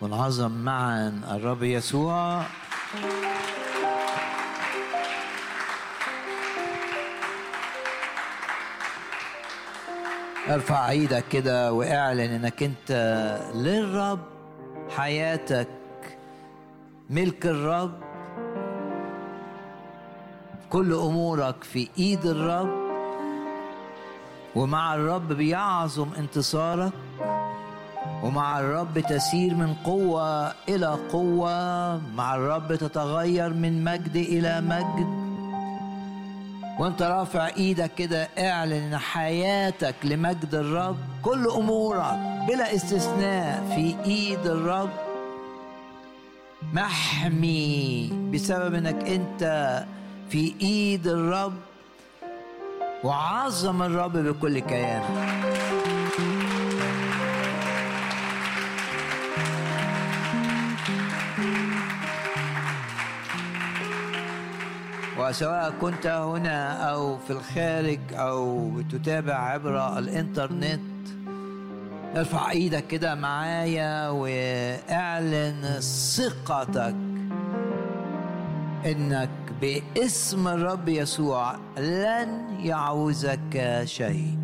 ونعظم معا الرب يسوع. ارفع إيدك كده واعلن انك انت للرب حياتك ملك الرب. كل أمورك في إيد الرب. ومع الرب بيعظم انتصارك. ومع الرب تسير من قوة إلى قوة مع الرب تتغير من مجد إلى مجد. وانت رافع إيدك كده اعلن ان حياتك لمجد الرب. كل أمورك بلا استثناء في إيد الرب. محمي بسبب إنك أنت في إيد الرب. وعظم الرب بكل كيانك وسواء كنت هنا أو في الخارج أو بتتابع عبر الإنترنت ارفع إيدك كده معايا وإعلن ثقتك إنك باسم الرب يسوع لن يعوزك شيء.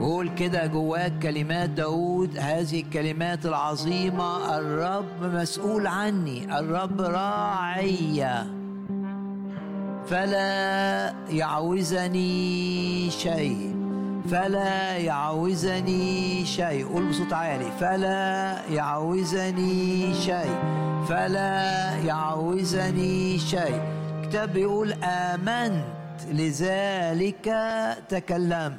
قول كده جواك كلمات داود هذه الكلمات العظيمة الرب مسؤول عني الرب راعي. فلا يعوزني شيء. فلا يعوزني شيء. قول بصوت عالي. فلا يعوزني شيء. فلا يعوزني شيء. الكتاب بيقول آمنت لذلك تكلمت.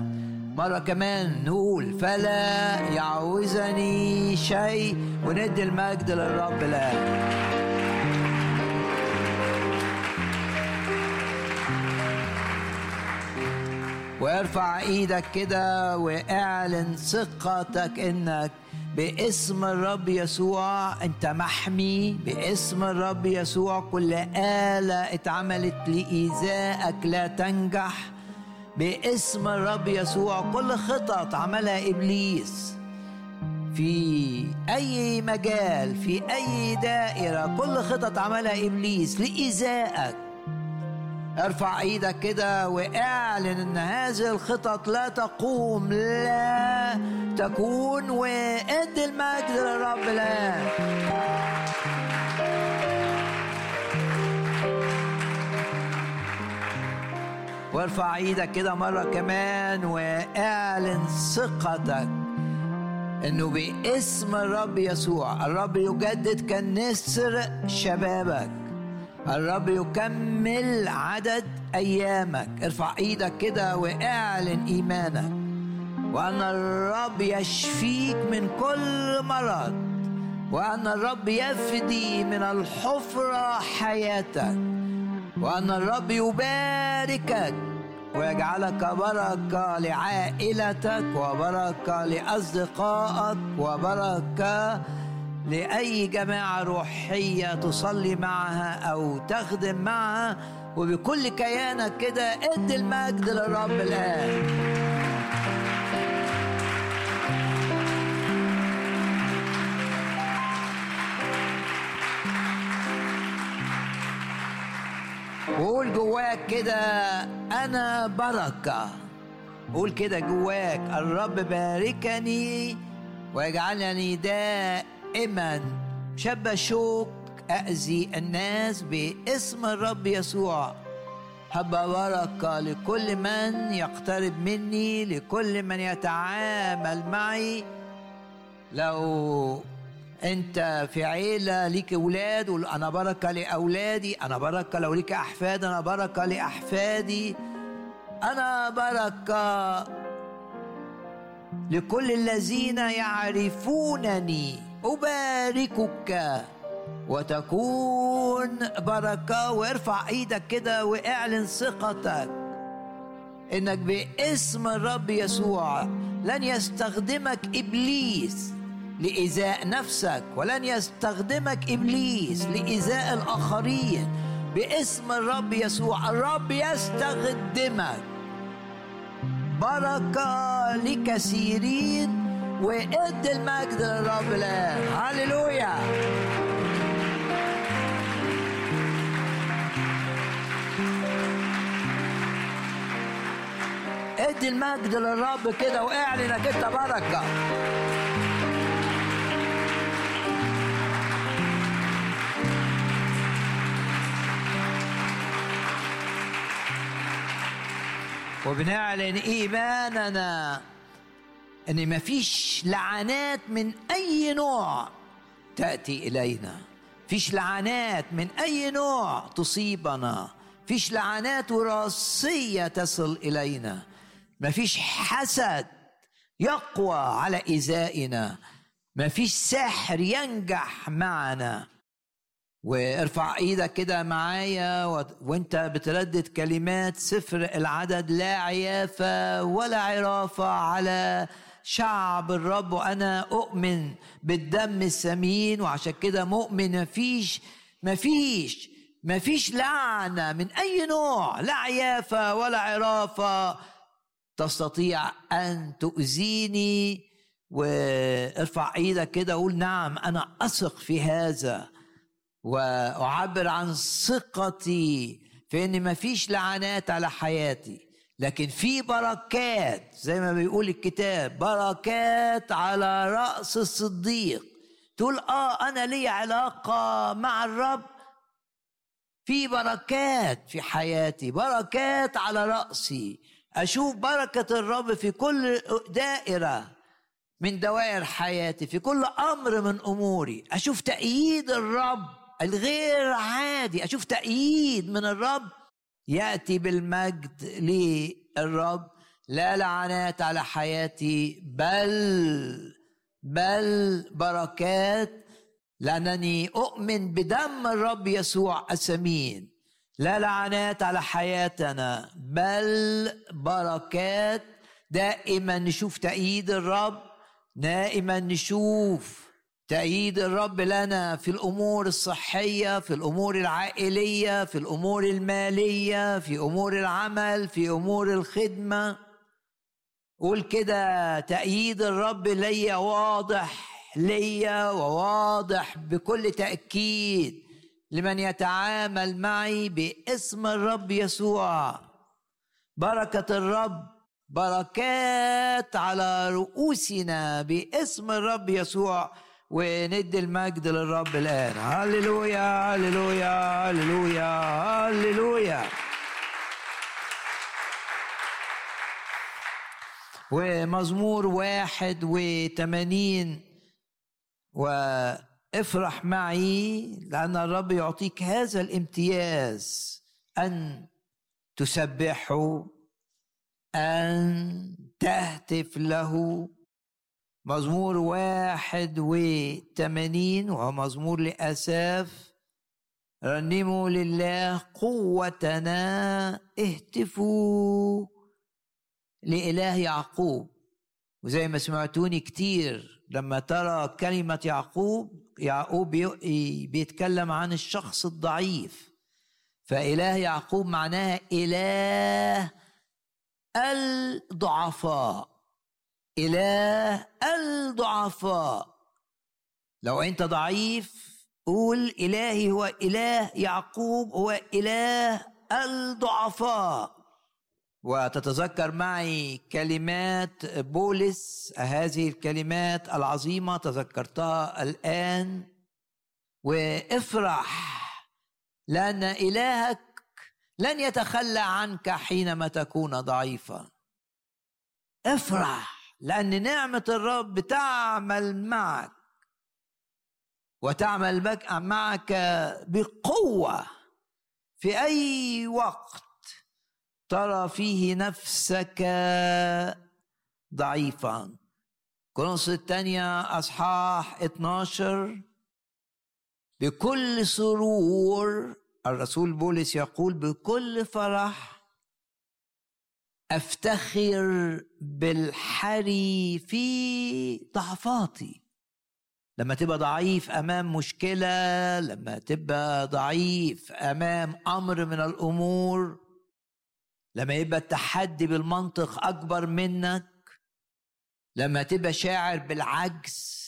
مرة كمان نقول فلا يعوزني شيء. وندي المجد للرب الآن. وارفع إيدك كده واعلن ثقتك انك باسم الرب يسوع. انت محمي باسم الرب يسوع. كل آلة اتعملت لإيذائك لا تنجح باسم الرب يسوع. كل خطط عملها إبليس في أي مجال في أي دائرة. كل خطط عملها إبليس لإيذائك. ارفع إيدك كده واعلن ان هذه الخطط لا تقوم لا تكون وأدي المجد للرب الان وارفع إيدك كده مرة كمان واعلن ثقتك إنه باسم الرب يسوع الرب يجدد كالنسر شبابك. الرب يكمل عدد أيامك. ارفع إيدك كده واعلن إيمانك. وأن الرب يشفيك من كل مرض. وأن الرب يفدي من الحفرة حياتك. وأن الرب يباركك. ويجعلك بركة لعائلتك. وبركة لأصدقائك. وبركة لأي جماعة روحية تصلي معها أو تخدم معها وبكل كيانك كده ادي المجد للرب الآن. وقول جواك كده أنا بركة. قول كده جواك الرب باركني ويجعلني دائما دائما شب شوك أأذي الناس باسم الرب يسوع. هب بركة لكل من يقترب مني لكل من يتعامل معي. لو أنت في عيلة ليك أولاد قول أنا بركة لأولادي أنا بركة لو ليك أحفاد أنا بركة لأحفادي. أنا بركة لكل الذين يعرفونني. أباركك وتكون بركة وارفع إيدك كده وإعلن ثقتك إنك باسم الرب يسوع لن يستخدمك إبليس لايذاء نفسك ولن يستخدمك إبليس لايذاء الآخرين باسم الرب يسوع. الرب يستخدمك. بركة لكثيرين وادي المجد للرب الان هللويا. ادي المجد للرب كده وإعلن انك انت بركة. وبنعلن إيماننا أن مفيش لعنات من أي نوع تأتي إلينا. فيش لعنات من أي نوع تصيبنا. فيش لعنات وراثية تصل إلينا. مفيش حسد يقوى على إيذائنا. مفيش سحر ينجح معنا. وارفع إيدك كده معايا و... وانت بتردد كلمات سفر العدد لا عيافة ولا عرافة على شعب الرب وأنا أؤمن بالدم الثمين وعشان كده مؤمن مفيش مفيش مفيش لعنة من أي نوع لا عيافة ولا عرافة. تستطيع أن تؤذيني وارفع إيدك كده وقول نعم أنا أثق في هذا وأعبر عن ثقتي في إن مفيش لعنات على حياتي. لكن في بركات زي ما بيقول الكتاب بركات على رأس الصديق. تقول آه أنا لي علاقة مع الرب. في بركات في حياتي بركات على رأسي. أشوف بركة الرب في كل دائرة من دوائر حياتي في كل أمر من أموري. أشوف تأييد الرب الغير عادي. أشوف تأييد من الرب يأتي بالمجد للرب لا لعنات على حياتي بل بل بركات لأنني أؤمن بدم الرب يسوع الثمين لا لعنات على حياتنا بل بركات. دائما نشوف تأييد الرب دائما نشوف تأييد الرب لنا في الأمور الصحية في الأمور العائلية في الأمور المالية في أمور العمل في أمور الخدمة. قول كده تأييد الرب ليا واضح ليا وواضح بكل تأكيد لمن يتعامل معي باسم الرب يسوع. بركة الرب بركات على رؤوسنا باسم الرب يسوع. وندي المجد للرب الآن. هللويا هللويا هللويا هللويا. ومزمور واحد وثمانين وافرح معي لأن الرب يعطيك هذا الامتياز أن تسبحه أن تهتف له مزمور واحد وثمانين وهو مزمور لأساف رنموا لله قوتنا اهتفوا لإله يعقوب. وزي ما سمعتوني كتير لما ترى كلمة يعقوب يعقوب بيتكلم عن الشخص الضعيف. فإله يعقوب معناها إله الضعفاء. إله الضعفاء. لو أنت ضعيف قول إلهي هو إله يعقوب هو إله الضعفاء. وتتذكر معي كلمات بولس هذه الكلمات العظيمة تذكرتها الآن. وافرح لأن إلهك لن يتخلى عنك حينما تكون ضعيفا. افرح. لأن نعمة الرب تعمل معك وتعمل معك بقوة في أي وقت ترى فيه نفسك ضعيفا. كورنثوس الثانية أصحاح 12 بكل سرور الرسول بولس يقول بكل فرح أفتخر بالحري في ضعفاتي. لما تبقى ضعيف أمام مشكلة لما تبقى ضعيف أمام أمر من الأمور لما يبقى التحدي بالمنطق أكبر منك لما تبقى شاعر بالعجز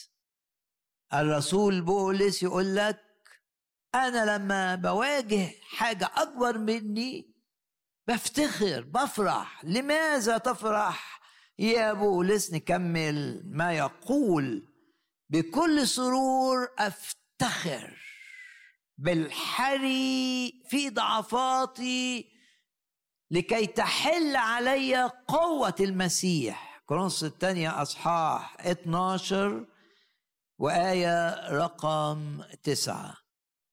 الرسول بولس يقول لك أنا لما بواجه حاجة أكبر مني بفتخر بفرح. لماذا تفرح؟ يا بولس نكمل ما يقول. بكل سرور أفتخر. بالحري في ضعفاتي لكي تحل علي قوة المسيح. كرونس الثانية أصحاح 12 وآية رقم تسعة.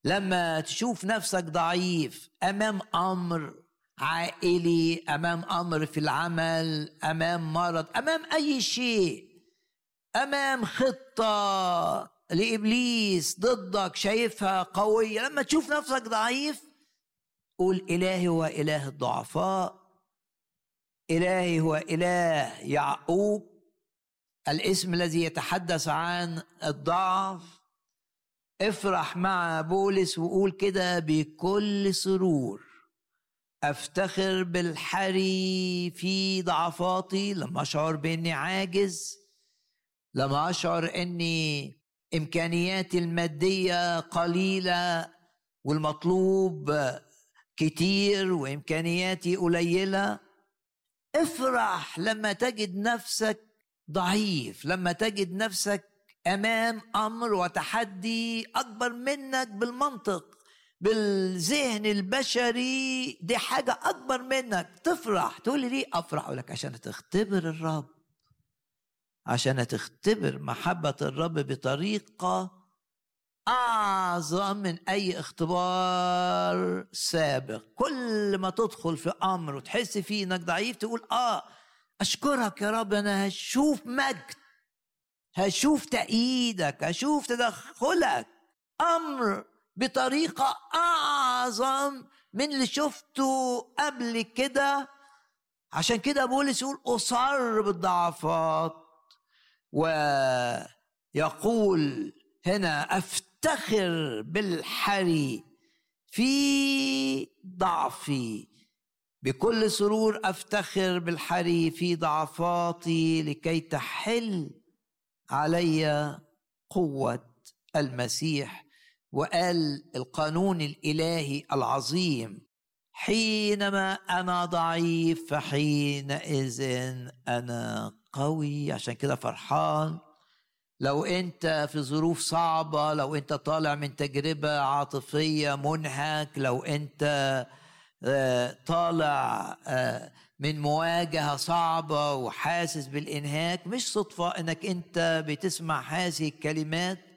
لما تشوف نفسك ضعيف أمام أمر عائلي أمام أمر في العمل أمام مرض أمام أي شيء أمام خطة لإبليس ضدك شايفها قوية. لما تشوف نفسك ضعيف قول إلهي هو إله الضعفاء إلهي هو إله يعقوب الاسم الذي يتحدث عن الضعف. افرح مع بولس وقول كده بكل سرور. أفتخر بالحري في ضعفاتي لما أشعر بأني عاجز لما أشعر أني إمكانياتي المادية قليلة والمطلوب كتير وإمكانياتي قليلة. افرح لما تجد نفسك ضعيف لما تجد نفسك أمام أمر وتحدي أكبر منك بالمنطق. بالذهن البشري دي حاجة أكبر منك. تفرح. تقول لي ليه أفرح؟ لك عشان تختبر الرب. عشان تختبر محبة الرب بطريقة أعظم من أي اختبار سابق. كل ما تدخل في أمر وتحس فيه إنك ضعيف تقول آه أشكرك يا رب. أنا هشوف مجد. هشوف تأييدك. هشوف تدخلك. أمر بطريقة أعظم من اللي شفته قبل كده. عشان كده بولس يقول أصر بالضعفات ويقول هنا أفتخر بالحري في ضعفي. بكل سرور أفتخر بالحري في ضعفاتي لكي تحل علي قوة المسيح. وقال القانون الإلهي العظيم حينما أنا ضعيف فحينئذ أنا قوي. عشان كده فرحان. لو أنت في ظروف صعبة لو أنت طالع من تجربة عاطفية منهك لو أنت آه، طالع آه، من مواجهة صعبة وحاسس بالإنهاك مش صدفة إنك أنت بتسمع هذه الكلمات.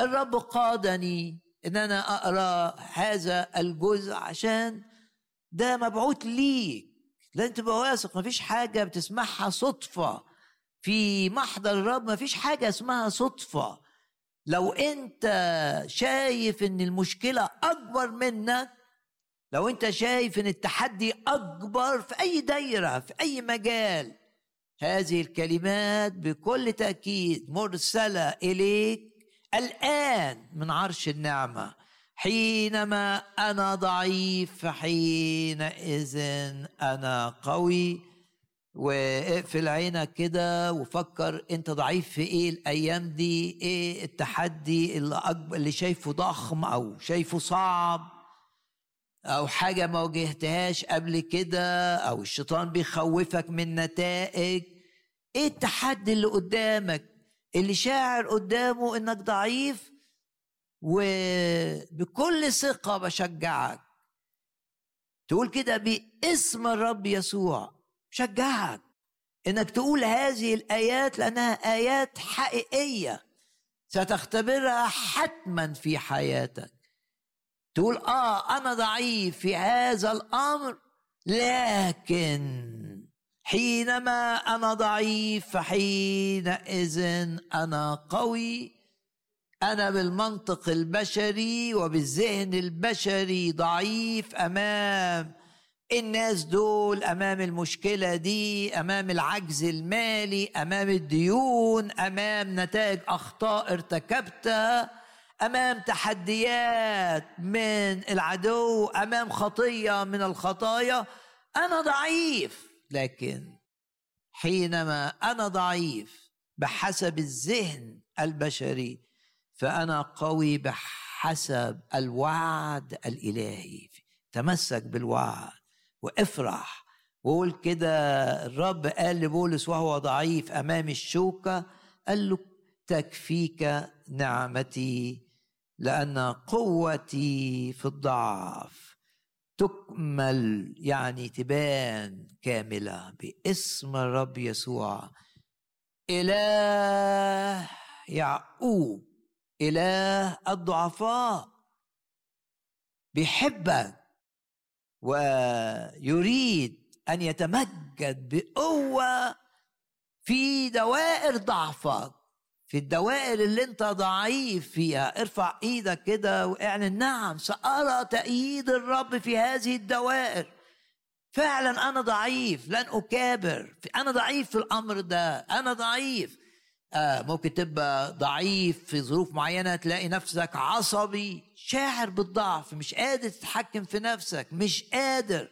الرب قادني إن أنا أقرأ هذا الجزء عشان ده مبعوث ليك. لازم تبقى واثق مفيش حاجة بتسمعها صدفة. في محضر الرب مفيش حاجة اسمها صدفة. لو أنت شايف إن المشكلة أكبر منك لو أنت شايف إن التحدي أكبر في أي دايرة في أي مجال هذه الكلمات بكل تأكيد مرسلة إليك. الآن من عرش النعمة حينما أنا ضعيف فحينئذ أنا قوي. واقفل عينك كده وفكر أنت ضعيف في إيه الأيام دي؟ إيه التحدي اللي اكبر اللي شايفه ضخم أو شايفه صعب؟ أو حاجة ما واجهتهاش قبل كده؟ أو الشيطان بيخوفك من نتائج؟ إيه التحدي اللي قدامك؟ اللي شاعر قدامه إنك ضعيف وبكل ثقة بشجعك. تقول كده باسم الرب يسوع شجعك إنك تقول هذه الآيات لأنها آيات حقيقية ستختبرها حتما في حياتك. تقول آه أنا ضعيف في هذا الأمر لكن حينما أنا ضعيف فحينئذ أنا قوي. أنا بالمنطق البشري وبالذهن البشري ضعيف أمام الناس دول أمام المشكلة دي أمام العجز المالي أمام الديون أمام نتائج أخطاء ارتكبتها أمام تحديات من العدو أمام خطية من الخطايا. أنا ضعيف. لكن حينما أنا ضعيف بحسب الذهن البشري فأنا قوي بحسب الوعد الإلهي. تمسك بالوعد وافرح وقول كده الرب قال لبولس وهو ضعيف أمام الشوكة قال له تكفيك نعمتي لأن قوتي في الضعف. تكمل يعني تبان كاملة باسم الرب يسوع. إله يعقوب إله الضعفاء. بيحبك ويريد أن يتمجد بقوة في دوائر ضعفك. في الدوائر اللي انت ضعيف فيها. ارفع إيدك كده واعلن. نعم سأرى تأييد الرب في هذه الدوائر. فعلا أنا ضعيف لن أكابر. أنا ضعيف في الأمر ده. أنا ضعيف. آه ممكن تبقى ضعيف في ظروف معينة تلاقي نفسك عصبي. شاعر بالضعف مش قادر تتحكم في نفسك. مش قادر.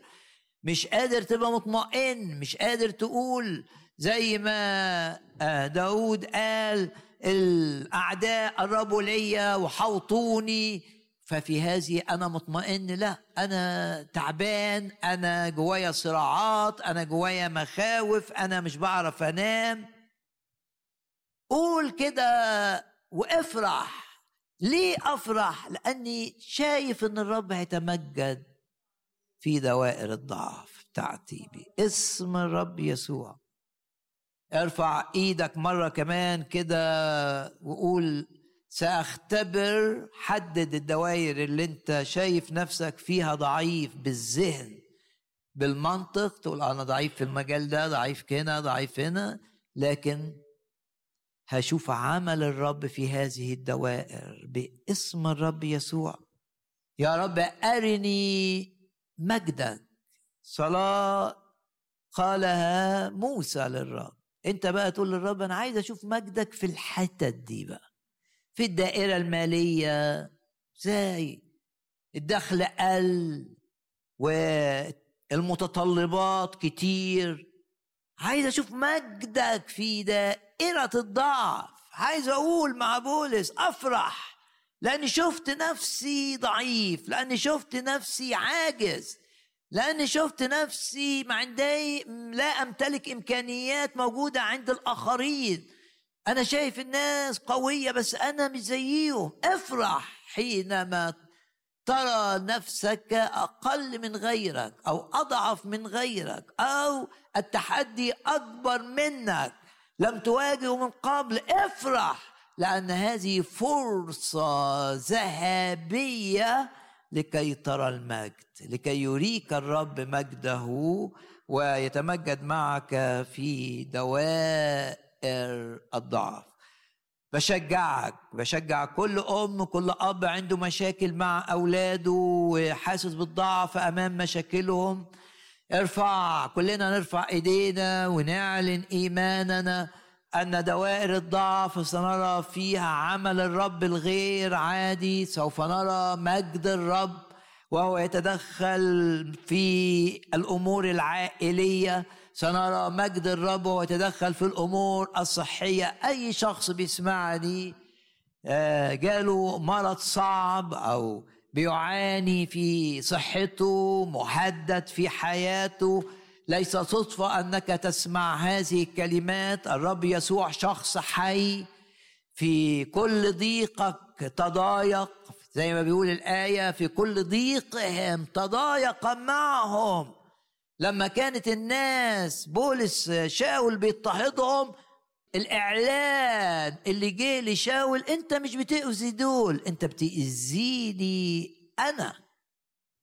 مش قادر تبقى مطمئن. مش قادر تقول. زي ما آه داود قال الأعداء قربوا ليا وحوطوني. ففي هذه أنا مطمئن لا أنا تعبان أنا جوايا صراعات أنا جوايا مخاوف أنا مش بعرف أنام. قول كده وافرح. ليه أفرح؟ لأني شايف إن الرب هيتمجد في دوائر الضعف بتاعتي. باسم الرب يسوع. ارفع إيدك مرة كمان كده وقول سأختبر حدد الدوائر اللي انت شايف نفسك فيها ضعيف بالذهن بالمنطق تقول أنا ضعيف في المجال ده ضعيف هنا ضعيف هنا لكن هشوف عمل الرب في هذه الدوائر باسم الرب يسوع. يا رب أرني مجدك. صلاة قالها موسى للرب. انت بقى تقول للرب أنا عايز أشوف مجدك في الحتت دي بقى. في الدائرة المالية زي الدخل قل والمتطلبات كتير. عايز أشوف مجدك في دائرة الضعف. عايز أقول مع بولس أفرح لأني شفت نفسي ضعيف لأني شفت نفسي عاجز. لأني شفت نفسي ما عندي لا أمتلك إمكانيات موجودة عند الآخرين. أنا شايف الناس قوية بس أنا مش زيهم. افرح حينما ترى نفسك أقل من غيرك أو أضعف من غيرك أو التحدي أكبر منك. لم تواجهه من قبل. افرح لأن هذه فرصة ذهبية لكي ترى المجد لكي يريك الرب مجده ويتمجد معك في دوائر الضعف. بشجعك بشجع كل أم كل أب عنده مشاكل مع أولاده وحاسس بالضعف أمام مشاكلهم. ارفع كلنا نرفع إيدينا ونعلن إيماننا أن دوائر الضعف سنرى فيها عمل الرب الغير عادي سوف نرى مجد الرب وهو يتدخل في الأمور العائلية. سنرى مجد الرب وهو يتدخل في الأمور الصحية. أي شخص بيسمعني آه، جاله مرض صعب أو بيعاني في صحته مهدد في حياته ليس صدفة أنك تسمع هذه الكلمات. الرب يسوع شخص حي في كل ضيقك تضايق. زي ما بيقول الآية في كل ضيقهم تضايق معهم. لما كانت الناس بولس شاول بيضطهدهم الإعلان اللي جه لشاول أنت مش بتأذي دول أنت بتأذيني أنا.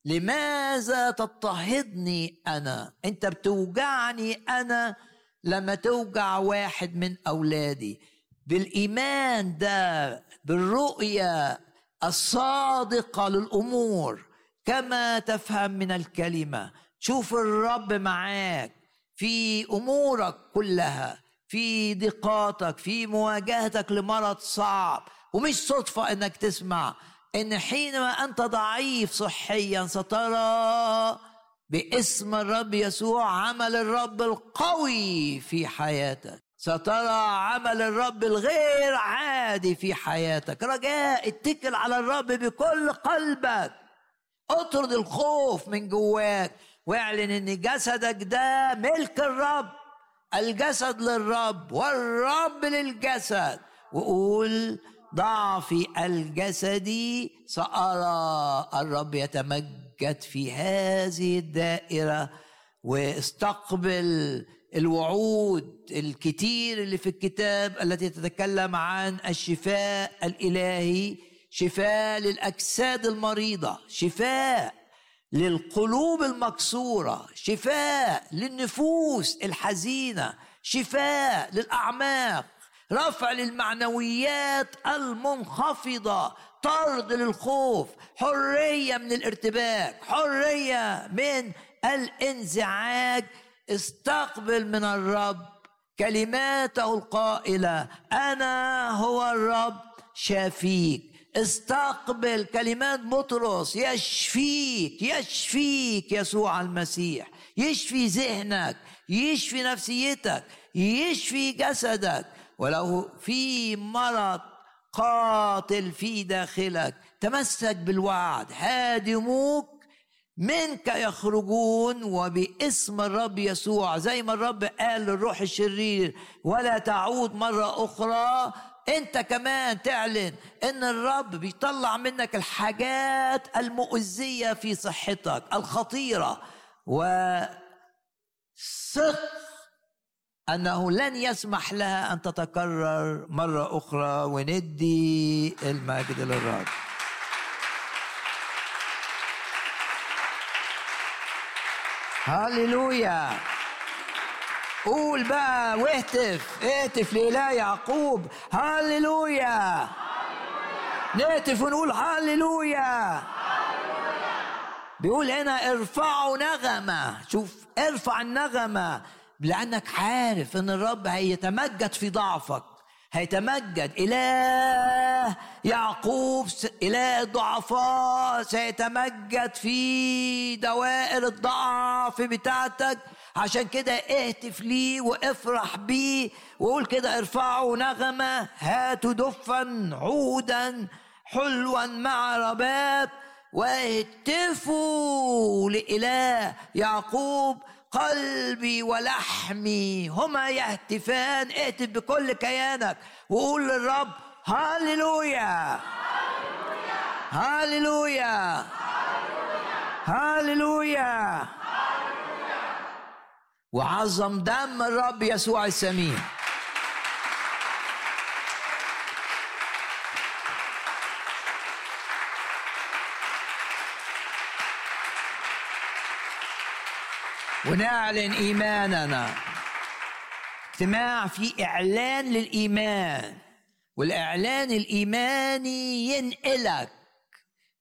لماذا تضطهدني أنا؟ أنت بتوجعني أنا لما توجع واحد من أولادي. بالإيمان ده بالرؤية الصادقة للأمور كما تفهم من الكلمة. شوف الرب معاك في أمورك كلها في ضيقاتك في مواجهتك لمرض صعب. ومش صدفة إنك تسمع إن حينما أنت ضعيف صحيا سترى باسم الرب يسوع عمل الرب القوي في حياتك. سترى عمل الرب الغير عادي في حياتك. رجاء اتكل على الرب بكل قلبك. اطرد الخوف من جواك. واعلن إن جسدك ده ملك الرب. الجسد للرب والرب للجسد. وقول ضعفي الجسدي سأرى الرب يتمجد في هذه الدائرة واستقبل الوعود الكتير اللي في الكتاب التي تتكلم عن الشفاء الإلهي شفاء للأجساد المريضة شفاء للقلوب المكسورة شفاء للنفوس الحزينة شفاء للأعماق. رفع للمعنويات المنخفضة طرد للخوف حرية من الارتباك حرية من الانزعاج. استقبل من الرب كلماته القائلة أنا هو الرب شافيك. استقبل كلمات بطرس يشفيك يشفيك يسوع المسيح. يشفي ذهنك يشفي نفسيتك يشفي جسدك. ولو في مرض قاتل في داخلك. تمسك بالوعد. هادموك منك يخرجون وباسم الرب يسوع. زي ما الرب قال للروح الشرير ولا تعود مرة أخرى. أنت كمان تعلن إن الرب بيطلع منك الحاجات المؤذية في صحتك الخطيرة. وثق أنه لن يسمح لها أن تتكرر مرة أخرى وندي المجد للرب. هللويا. قول بقى واهتف اهتف لإله يعقوب. هللويا. نهتف ونقول هللويا. بيقول هنا ارفعوا نغمة. شوف ارفع النغمة. لأنك عارف أن الرب هيتمجد في ضعفك. هيتمجد. إله يعقوب إله الضعفاء سيتمجد في دوائر الضعف بتاعتك. عشان كده اهتف ليه وافرح بيه وقول كده ارفعوا نغمة. هاتوا دفا عودا حلوا مع رباب واهتفوا لإله يعقوب قلبي ولحمي هما يهتفان. اهتف بكل كيانك وقول للرب هاليلويا هاليلويا هاليلويا وعظم دم الرب يسوع السمين. ونعلن إيماننا. اجتماع في إعلان للإيمان والإعلان الإيماني ينقلك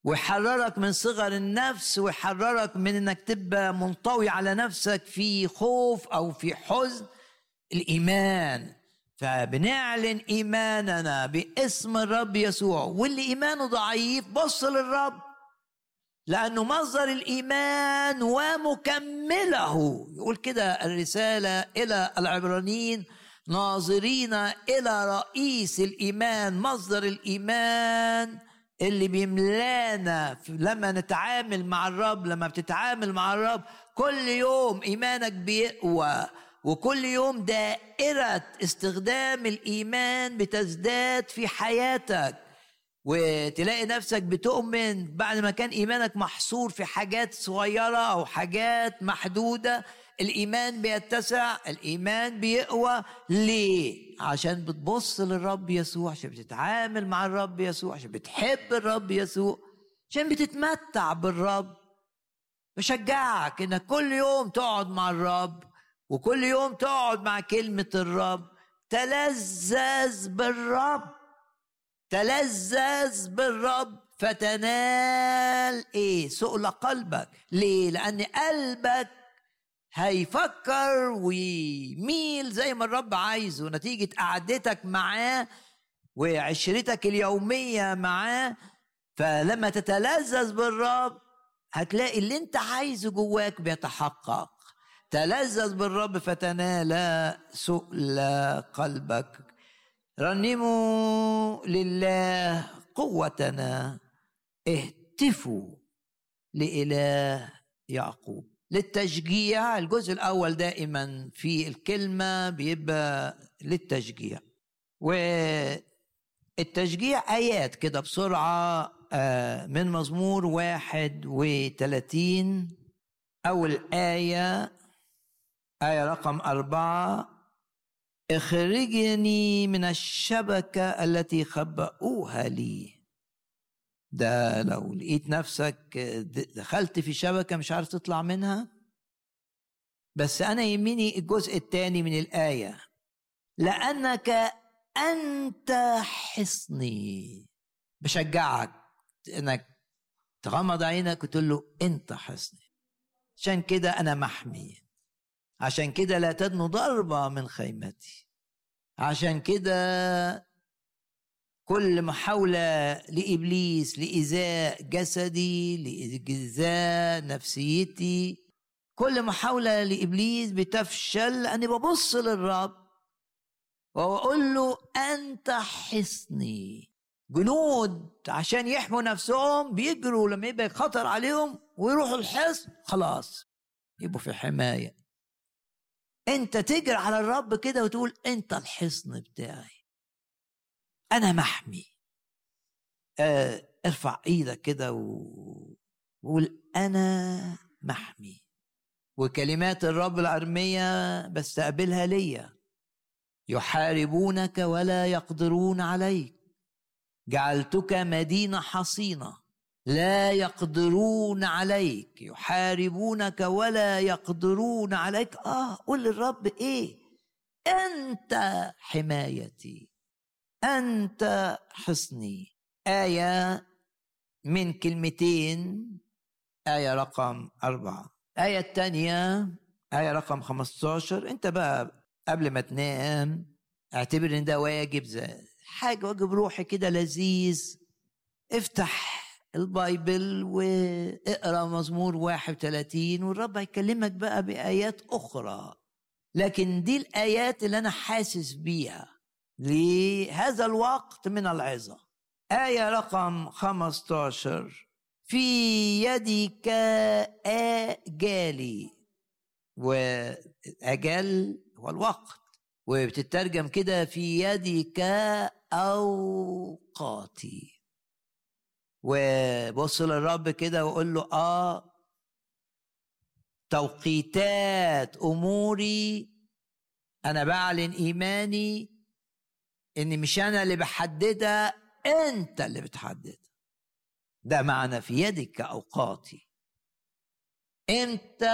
ويحررك من صغر النفس ويحررك من إنك تبقى منطوي على نفسك في خوف أو في حزن. الإيمان فبنعلن إيماننا باسم الرب يسوع واللي إيمانه ضعيف بص للرب. لأنه مصدر الإيمان ومكمله. يقول كده الرسالة إلى العبرانيين ناظرين إلى رئيس الإيمان مصدر الإيمان اللي بيملانا لما نتعامل مع الرب لما بتتعامل مع الرب كل يوم إيمانك بيقوى وكل يوم دائرة استخدام الإيمان بتزداد في حياتك. وتلاقي نفسك بتؤمن بعد ما كان إيمانك محصور في حاجات صغيرة أو حاجات محدودة الإيمان بيتسع الإيمان بيقوى. ليه؟ عشان بتبص للرب يسوع عشان بتتعامل مع الرب يسوع عشان بتحب الرب يسوع عشان بتتمتع بالرب. بشجعك انك كل يوم تقعد مع الرب وكل يوم تقعد مع كلمة الرب. تلذذ بالرب. تلذذ بالرب فتنال. إيه؟ سؤل قلبك. ليه؟ لأن قلبك هيفكر ويميل زي ما الرب عايزه. نتيجة قعدتك معاه وعشرتك اليومية معاه. فلما تتلذذ بالرب هتلاقي اللي انت عايزه جواك بيتحقق. تلذذ بالرب فتنال سؤل قلبك. رنموا لله قوتنا. اهتفوا لإله يعقوب. للتشجيع الجزء الأول دائما في الكلمة بيبقى للتشجيع. والتشجيع آيات كده بسرعة آه، من مزمور واحد وثلاثين أول آية آية رقم أربعة. اخرجني من الشبكة التي خبأوها لي. ده لو لقيت نفسك دخلت في شبكة مش عارف تطلع منها. بس أنا يهمني الجزء الثاني من الآية. لأنك أنت حصني. بشجعك إنك تغمض عينك وتقول له أنت حصني. عشان كده أنا محمي. عشان كده لا تدنو ضربة من خيمتي. عشان كده كل محاولة لإبليس لإيذاء جسدي لإيذاء نفسيتي كل محاولة لإبليس بتفشل أني ببص للرب وأقول له أنت حصني. جنود عشان يحموا نفسهم بيجروا لما يبقى خطر عليهم ويروحوا الحصن خلاص يبقوا في حماية. انت تجري على الرب كده وتقول انت الحصن بتاعي. أنا محمي. آه ارفع إيدك كده وقول أنا محمي. وكلمات الرب العرمية بستقبلها ليا. يحاربونك ولا يقدرون عليك. جعلتك مدينة حصينة. لا يقدرون عليك يحاربونك ولا يقدرون عليك. آه قول للرب إيه؟ أنت حمايتي أنت حصني. آية من كلمتين آية رقم أربعة. آية الثانية آية رقم 15 أنت بقى قبل ما تنام اعتبر إن ده واجب زي حاجة واجب روحي كده لذيذ. افتح البايبل واقرأ مزمور 31 والرب هيكلمك بقى بآيات أخرى. لكن دي الآيات اللي أنا حاسس بيها. لهذا الوقت من العظة. آية رقم 15 في يدك آجالي. واجل هو الوقت. وبتترجم كده في يدك أوقاتي. وبص للرب كده وقول له آه توقيتات أموري أنا بعلن إيماني إن مش أنا اللي بحددها أنت اللي بتحددها. ده معنى في يدك اوقاتي انت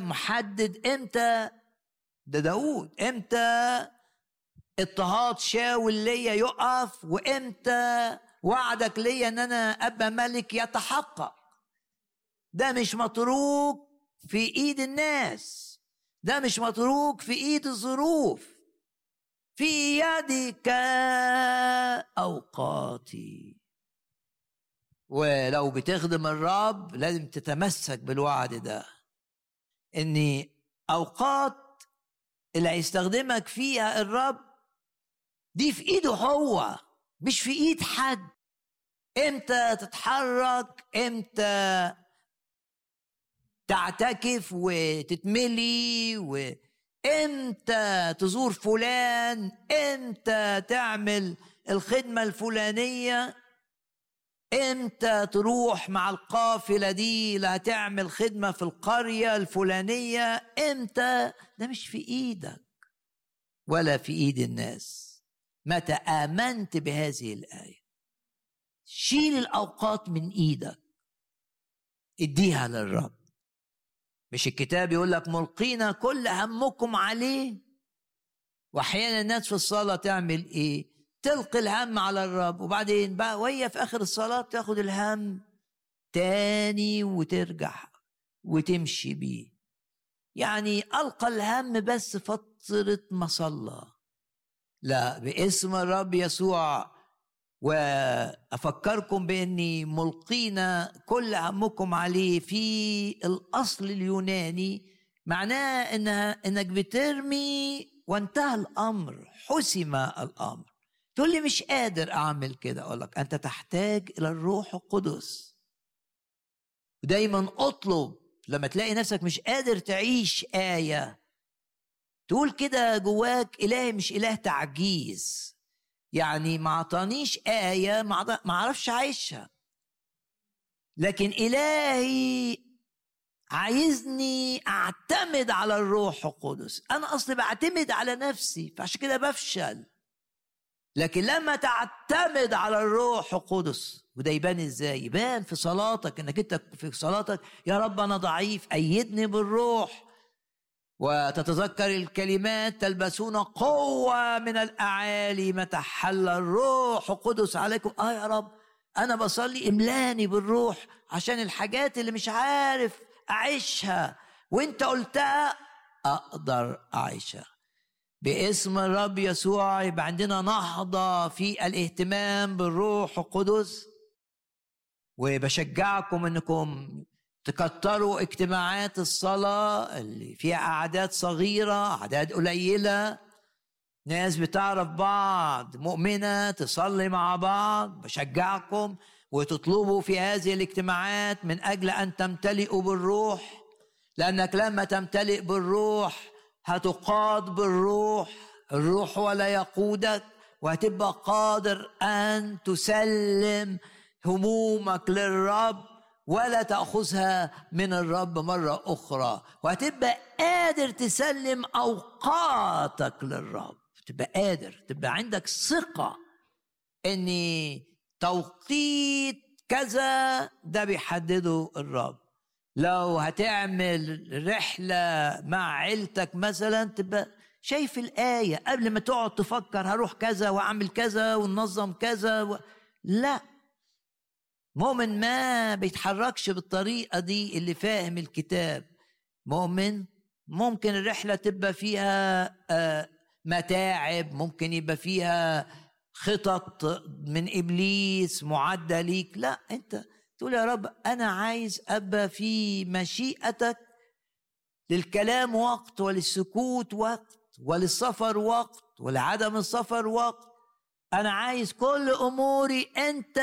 محدد؟ إمتى؟ ده داود. إمتى؟ اضطهاد شاول ليا يقف وإمتى؟ وعدك ليا إن أنا أبقى ملك يتحقق. ده مش متروك في إيد الناس. ده مش متروك في إيد الظروف. في يدك أوقاتي. ولو بتخدم الرب لازم تتمسك بالوعد ده. إن أوقات اللي هيستخدمك فيها الرب دي في إيده هو مش في إيد حد. إمتى تتحرك؟ إمتى تعتكف وتتملي؟ وإمتى تزور فلان؟ إمتى تعمل الخدمة الفلانية؟ إمتى تروح مع القافلة دي اللي هتعمل خدمة في القرية الفلانية؟ إمتى؟ ده مش في إيدك ولا في إيد الناس. متى آمنت بهذه الآية؟ شيل الأوقات من إيدك. اديها للرب. مش الكتاب يقول لك ملقينا كل همكم عليه؟ وأحيانا الناس في الصلاة تعمل إيه؟ تلقي الهم على الرب وبعدين بقى وهي في آخر الصلاة تاخد الهم تاني وترجع وتمشي بيه. يعني ألقى الهم بس فترة ما صلى. لا باسم الرب يسوع وأفكركم بأني ملقينا كل همكم عليه في الأصل اليوناني معناه انها انك بترمي وانتهى الأمر حسم الأمر. تقول لي مش قادر أعمل كده أقول لك أنت تحتاج إلى الروح القدس. ودايما أطلب لما تلاقي نفسك مش قادر تعيش آية تقول كده جواك إلهي مش إله تعجيز. يعني ما عطانيش آية ما أعرفش أعيشها لكن إلهي عايزني أعتمد على الروح القدس. أنا أصلي بعتمد على نفسي فعشان كده بفشل. لكن لما تعتمد على الروح القدس وده يبان إزاي؟ يبان في صلاتك إنك أنت في صلاتك يا رب أنا ضعيف أيدني بالروح. وتتذكر الكلمات تلبسون قوة من الأعالي متى حل الروح. القدس عليكم. آه يا رب أنا بصلي إملاني بالروح عشان الحاجات اللي مش عارف أعيشها. وأنت قلتها أقدر أعيشها. باسم الرب يسوع يبقى عندنا نهضة في الاهتمام بالروح القدس. وبشجعكم إنكم تكتروا اجتماعات الصلاة اللي فيها أعداد صغيرة أعداد قليلة. ناس بتعرف بعض مؤمنة تصلي مع بعض بشجعكم وتطلبوا في هذه الاجتماعات من أجل أن تمتلئوا بالروح. لأنك لما تمتلئ بالروح هتقاد بالروح. الروح ولا يقودك وهتبقى قادر أن تسلم همومك للرب. ولا تأخذها من الرب مرة أخرى. وهتبقى قادر تسلم أوقاتك للرب. تبقى قادر تبقى عندك ثقة إن توقيت كذا ده بيحدده الرب. لو هتعمل رحلة مع عيلتك مثلا تبقى شايف الآية. قبل ما تقعد تفكر هروح كذا وأعمل كذا وننظم كذا و... لا. مؤمن ما بيتحركش بالطريقة دي اللي فاهم الكتاب. مؤمن ممكن الرحلة تبقى فيها آه، متاعب ممكن يبقى فيها خطط من إبليس معدة ليك. لا أنت تقول يا رب أنا عايز أبقى في مشيئتك للكلام وقت وللسكوت وقت وللسفر وقت ولعدم السفر وقت. أنا عايز كل أموري أنت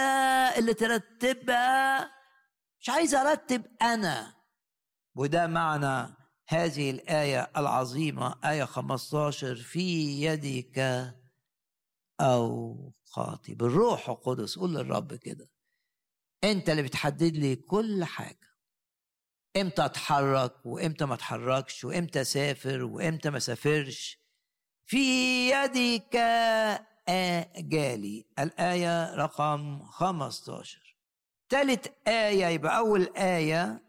اللي ترتبها. مش عايز أرتب أنا. وده معنى هذه الآية العظيمة آية 15 في يدك أو خاطي بالروح القدس قول للرب كده. أنت اللي بتحدد لي كل حاجة. إمتى أتحرك وإمتى ما أتحركش وإمتى أسافر وإمتى ما أسافرش. في يدك آجالي الآية رقم 15 ثالث آية يبقى أول آية.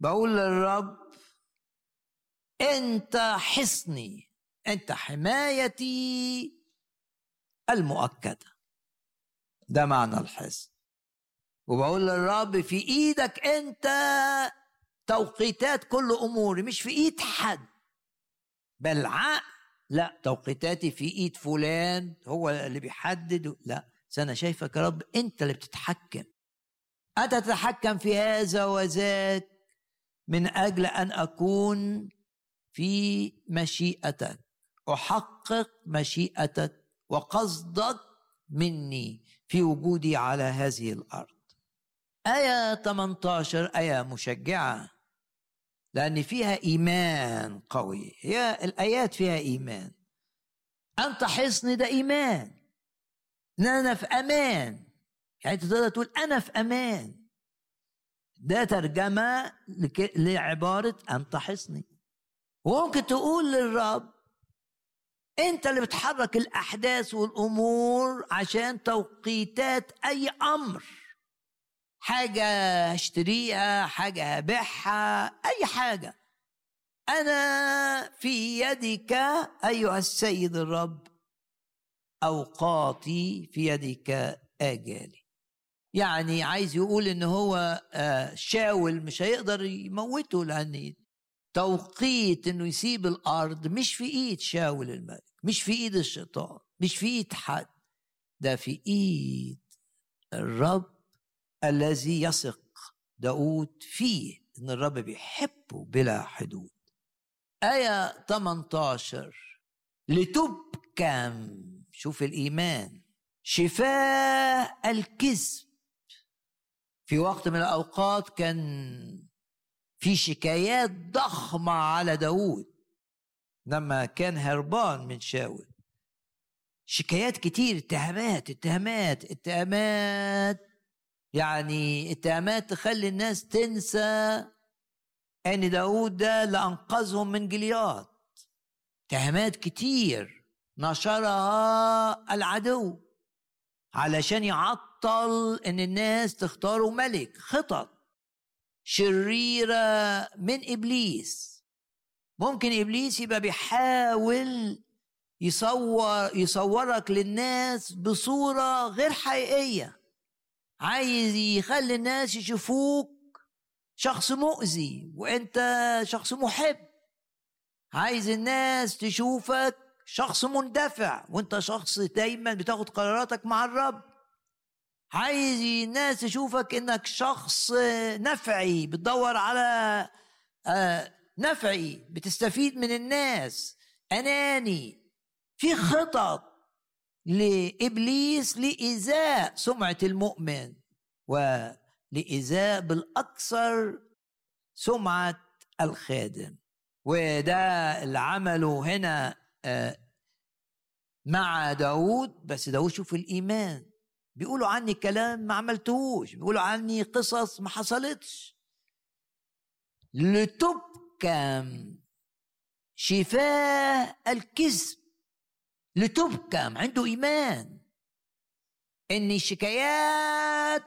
بقول للرب أنت حصني. أنت حمايتي المؤكدة. ده معنى الحصن. وبقول للرب في إيدك أنت توقيتات كل أموري مش في إيد حد. بل عقل لا توقيتاتي في إيد فلان هو اللي بيحدد. لا أنا شايفك يا رب أنت اللي بتتحكم. انت تتحكم في هذا وذاك من أجل أن أكون في مشيئتك. أحقق مشيئتك وقصدك مني في وجودي على هذه الأرض. آية 18 آية مشجعة. لأن فيها إيمان قوي. هي الآيات فيها إيمان. أنت حصن ده إيمان. إن أنا في أمان. يعني تقدر تقول أنا في أمان. ده ترجمة لعبارة أنت حصني وممكن تقول للرب أنت اللي بتحرك الأحداث والأمور عشان توقيتات أي أمر. حاجة هشتريها حاجة هبيعها أي حاجة. أنا في يدك أيها السيد الرب أوقاتي في يدك آجالي. يعني عايز يقول إن هو آه، شاول مش هيقدر يموته لأن توقيت إنه يسيب الأرض مش في إيد شاول الملك مش في إيد الشيطان مش في إيد حد ده في إيد الرب. الذي يثق داود فيه إن الرب بيحبه بلا حدود. آية 18 لتبكم شوف الإيمان. شفاء الكذب. في وقت من الأوقات كان في شكايات ضخمة على داود. لما كان هربان من شاول. شكايات كتير. اتهامات اتهامات اتهامات. يعني اتهامات تخلي الناس تنسى ان داود ده اللي انقذهم من جليات اتهامات كتير. نشرها العدو علشان يعطل إن الناس تختاروا ملك. خطط شريرة من إبليس. ممكن إبليس يبقى بيحاول يصور يصورك للناس بصورة غير حقيقية. عايز يخلي الناس يشوفوك شخص مؤذي وانت شخص محب. عايز الناس تشوفك شخص مندفع وانت شخص دايما بتاخد قراراتك مع الرب. عايز الناس تشوفك انك شخص نفعي بتدور على آه، نفعي بتستفيد من الناس. أناني في خطط. لإبليس لإيذاء سمعة المؤمن ولإيذاء بالأكثر سمعة الخادم. وده اللي عمله هنا آه، مع داود. بس داود شوف الإيمان. بيقولوا عني كلام ما عملتهوش. بيقولوا عني قصص ما حصلتش. لتبكم شفاء الكذب. لتبكم عنده إيمان إن الشكايات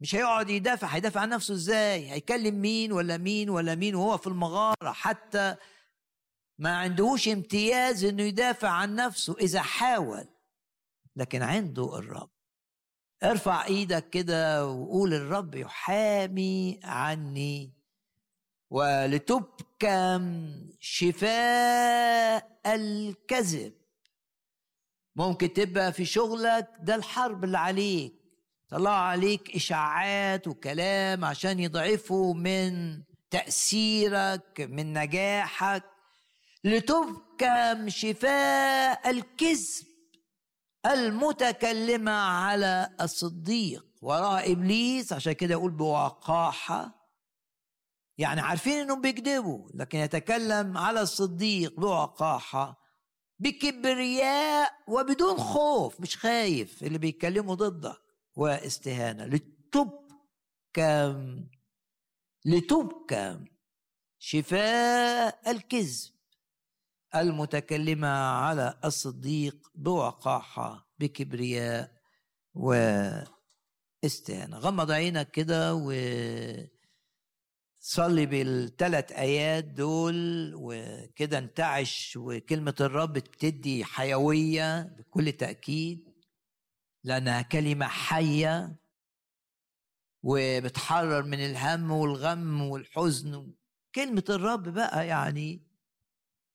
مش هيقعد يدافع هيدافع عن نفسه إزاي؟ هيكلم مين ولا مين ولا مين وهو في المغارة حتى ما عندهوش امتياز إنه يدافع عن نفسه إذا حاول لكن عنده الرب. ارفع إيدك كده وقول الرب يحامي عني ولتبكم شفاء الكذب. ممكن تبقى في شغلك ده الحرب اللي عليك. طلع عليك إشاعات وكلام عشان يضعفوا من تأثيرك من نجاحك لتبكم شفاء الكذب المتكلمة على الصديق. وراء إبليس عشان كده يقول بوقاحة. يعني عارفين إنهم بيكذبوا لكن يتكلم على الصديق بوقاحة. بكبرياء وبدون خوف. مش خايف. اللي بيتكلموا ضدك. واستهانة. لتبكم لتبكم شفاء الكذب. المتكلمة على الصديق بوقاحة بكبرياء واستهانة. غمض عينك كده و صلي بالثلاث آيات دول وكده انتعش وكلمة الرب بتدي حيوية بكل تأكيد لأنها كلمة حية وبتحرر من الهم والغم والحزن. كلمة الرب بقى يعني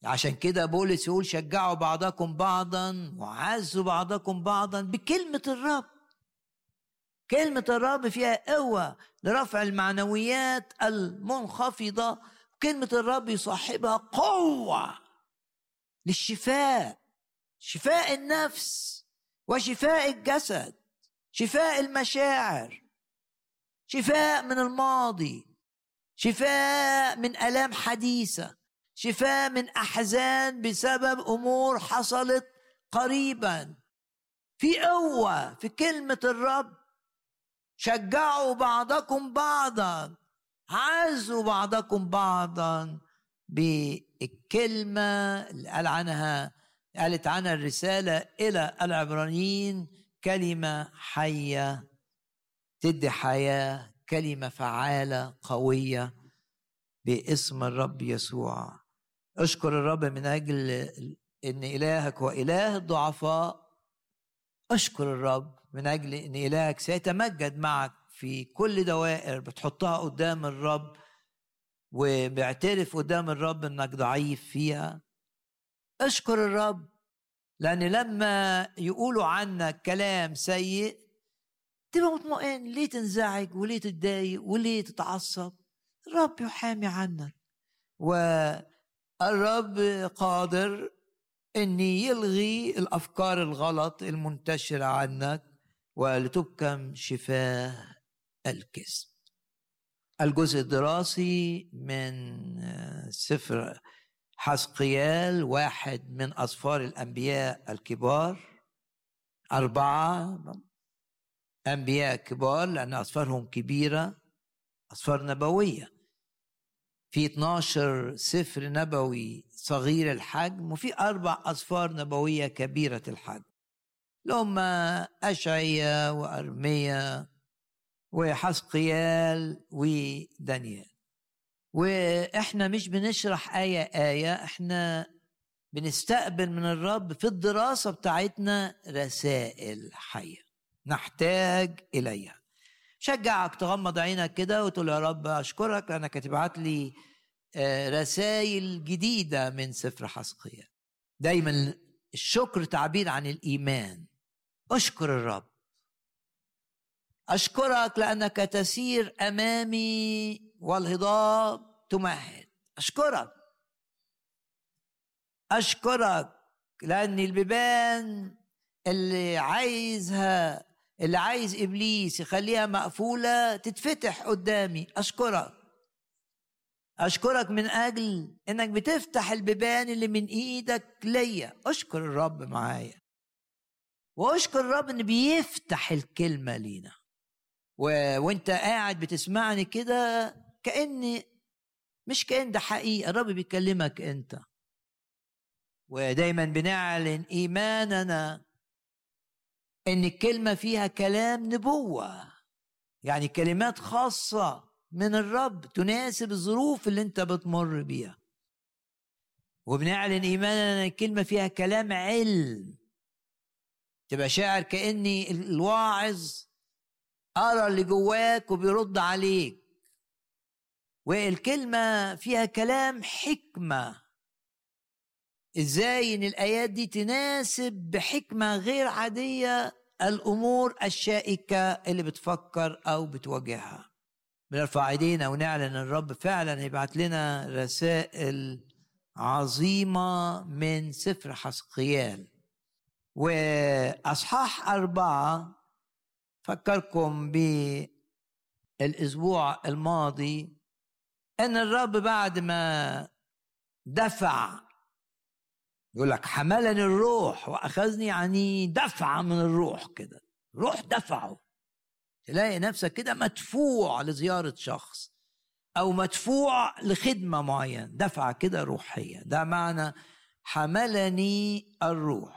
عشان كده بولس يقول شجعوا بعضكم بعضا وعزوا بعضكم بعضا بكلمة الرب. كلمة الرب فيها قوة لرفع المعنويات المنخفضة. كلمة الرب يصاحبها قوة للشفاء شفاء النفس وشفاء الجسد شفاء المشاعر شفاء من الماضي شفاء من آلام حديثة شفاء من أحزان بسبب أمور حصلت قريبا. في قوة في كلمة الرب شجعوا بعضكم بعضا عزوا بعضكم بعضا بالكلمة اللي قال عنها قالت عنها الرسالة إلى العبرانيين كلمة حية تدي حياة كلمة فعالة قوية باسم الرب يسوع. اشكر الرب من أجل إن إلهك هو اله الضعفاء اشكر الرب من أجل إن إلهك سيتمجد معك في كل دوائر بتحطها قدام الرب وبيعترف قدام الرب إنك ضعيف فيها. أشكر الرب لأن لما يقولوا عنك كلام سيء تبقى مطمئن ليه تنزعج وليه تتضايق وليه تتعصب؟ الرب يحامي عنك و الرب قادر ان يلغي الأفكار الغلط المنتشرة عنك ولتبكم شفاه الكذب الجزء الدراسي من سفر حسقيال واحد من أسفار الأنبياء الكبار. أربعة أنبياء كبار لأن أسفارهم كبيرة أسفار نبوية. في 12 سفر نبوي صغير الحجم وفي أربع أسفار نبوية كبيرة الحجم. لهم أشعية وأرمية وحسقيال ودانيال. وإحنا مش بنشرح آية آية إحنا بنستقبل من الرب في الدراسة بتاعتنا رسائل حية نحتاج إليها. شجعك تغمض عينك كده وتقول يا رب أشكرك لأنك هتبعت لي آه، رسائل جديدة من سفر حسقية دايما الشكر تعبير عن الإيمان. أشكر الرب. أشكرك لأنك تسير أمامي والهضاب تمهد. أشكرك. أشكرك لأن البيبان اللي عايزها اللي عايز إبليس يخليها مقفولة تتفتح قدامي. أشكرك. أشكرك من أجل إنك بتفتح البيبان اللي من إيدك ليا. أشكر الرب معايا. وأشكر الرب إن بيفتح الكلمة لينا. و... وإنت قاعد بتسمعني كده كأن مش كأن ده حقيقة الرب بيكلمك أنت. ودايما بنعلن إيماننا إن الكلمة فيها كلام نبوة. يعني كلمات خاصة من الرب تناسب الظروف اللي إنت بتمر بيها. وبنعلن إيماننا إن الكلمة فيها كلام علم. تبقى شاعر كأني الواعظ قرا اللي جواك وبيرد عليك. والكلمة فيها كلام حكمة. إزاي إن الآيات دي تناسب بحكمة غير عادية الأمور الشائكة اللي بتفكر أو بتواجهها. بنرفع ايدينا ونعلن الرب فعلا هيبعت لنا رسائل عظيمة من سفر حسقيال. وأصحاح أربعة فكركم بالأسبوع الماضي أن الرب بعد ما دفع يقول لك حملني الروح وأخذني يعني دفعة من الروح كده روح دفعه. تلاقي نفسك كده مدفوع لزيارة شخص أو مدفوع لخدمة معينة دفعة كده روحية. ده معنى حملني الروح.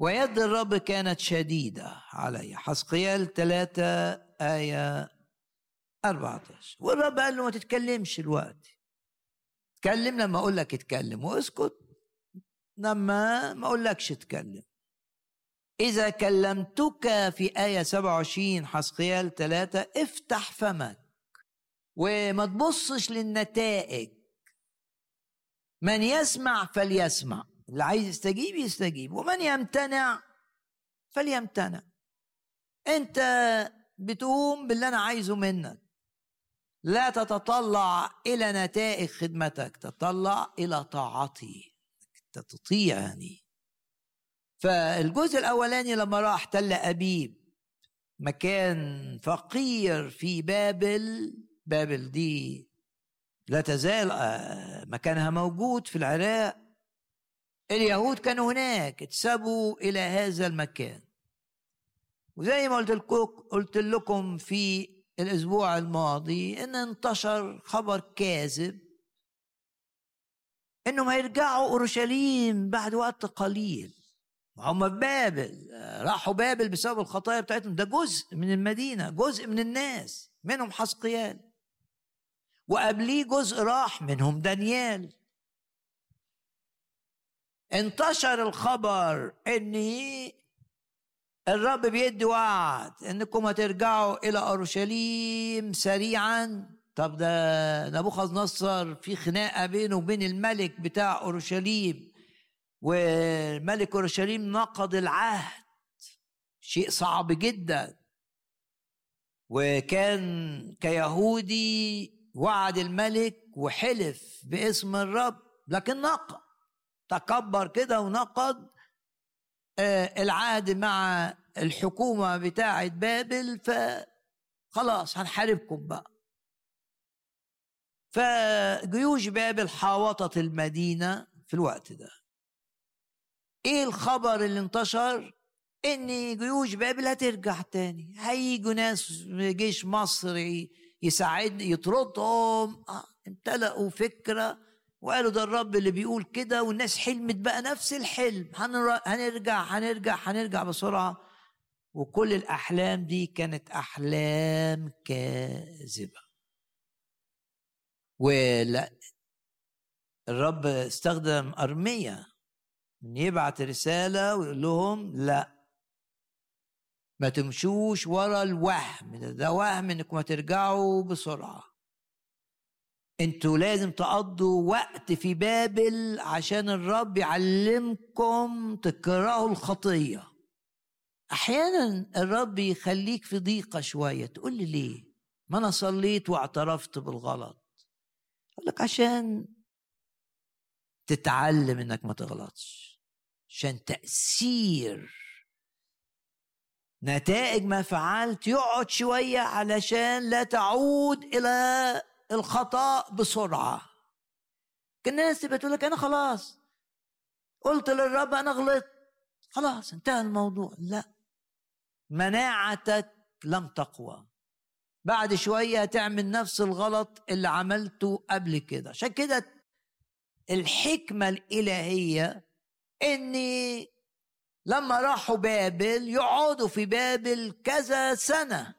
ويد الرب كانت شديدة علي. حسقيال ثلاثة آية 14 والرب قال له ما تتكلمش الوقت اتكلم لما أقول لك اتكلم واسكت لما ما اقولكش اتكلم. إذا كلمتك في آية 27 حسقيال 3 افتح فمك وما تبصش للنتائج. من يسمع فليسمع. اللي عايز يستجيب يستجيب ومن يمتنع فليمتنع. انت بتقوم باللي أنا عايزه منك. لا تتطلع إلى نتائج خدمتك تطلع إلى طاعتي. انت تطيعني. فالجزء الأولاني لما راح تل أبيب مكان فقير في بابل. بابل دي لا تزال آه، مكانها موجود في العراق. اليهود كانوا هناك اتسابوا إلى هذا المكان. وزي ما قلت لكم قلت لكم في الأسبوع الماضي إن انتشر خبر كاذب إنهم هيرجعوا أورشليم بعد وقت قليل. هم في بابل راحوا بابل بسبب الخطايا بتاعتهم. ده جزء من المدينة جزء من الناس منهم حسقيال. وقبليه جزء راح منهم دانيال. انتشر الخبر إن الرب بيدي وعد إنكم هترجعوا إلى أورشليم سريعا. طب ده نبوخذ نصر في خناقة بينه وبين الملك بتاع أورشليم وملك أورشليم نقض العهد. شيء صعب جدا. وكان كيهودي وعد الملك وحلف باسم الرب لكن نقض. تكبر كده ونقض آه، العهد مع الحكومة بتاعة بابل فخلاص هنحاربكم بقى. فجيوش بابل حاوطت المدينة في الوقت ده. إيه الخبر اللي انتشر؟ إن جيوش بابل هترجع تاني. هيجوا ناس جيش مصري يساعد يطردهم. آه امتلأوا فكرة وقالوا ده الرب اللي بيقول كده والناس حلمت بقى نفس الحلم. هنرجع هنرجع هنرجع بسرعة. وكل الأحلام دي كانت أحلام كاذبة. ولا الرب استخدم أرمية إن يبعت رسالة ويقول لهم لا. ما تمشوش ورا الوهم. ده, ده وهم إنكم هترجعوا بسرعة. أنتوا لازم تقضوا وقت في بابل عشان الرب يعلمكم تكرهوا الخطية. أحيانا الرب يخليك في ضيقة شوية تقول لي ليه؟ ما أنا صليت واعترفت بالغلط. أقول لك عشان تتعلم إنك ما تغلطش عشان تأثير نتائج ما فعلت يقعد شوية علشان لا تعود إلى الخطأ بسرعة. الناس تبقى تقول لك أنا خلاص. قلت للرب أنا غلطت. خلاص انتهى الموضوع. لا. مناعتك لم تقوى. بعد شوية تعمل نفس الغلط اللي عملته قبل كده. عشان كده الحكمة الإلهية إني لما راحوا بابل يقعدوا في بابل كذا سنة.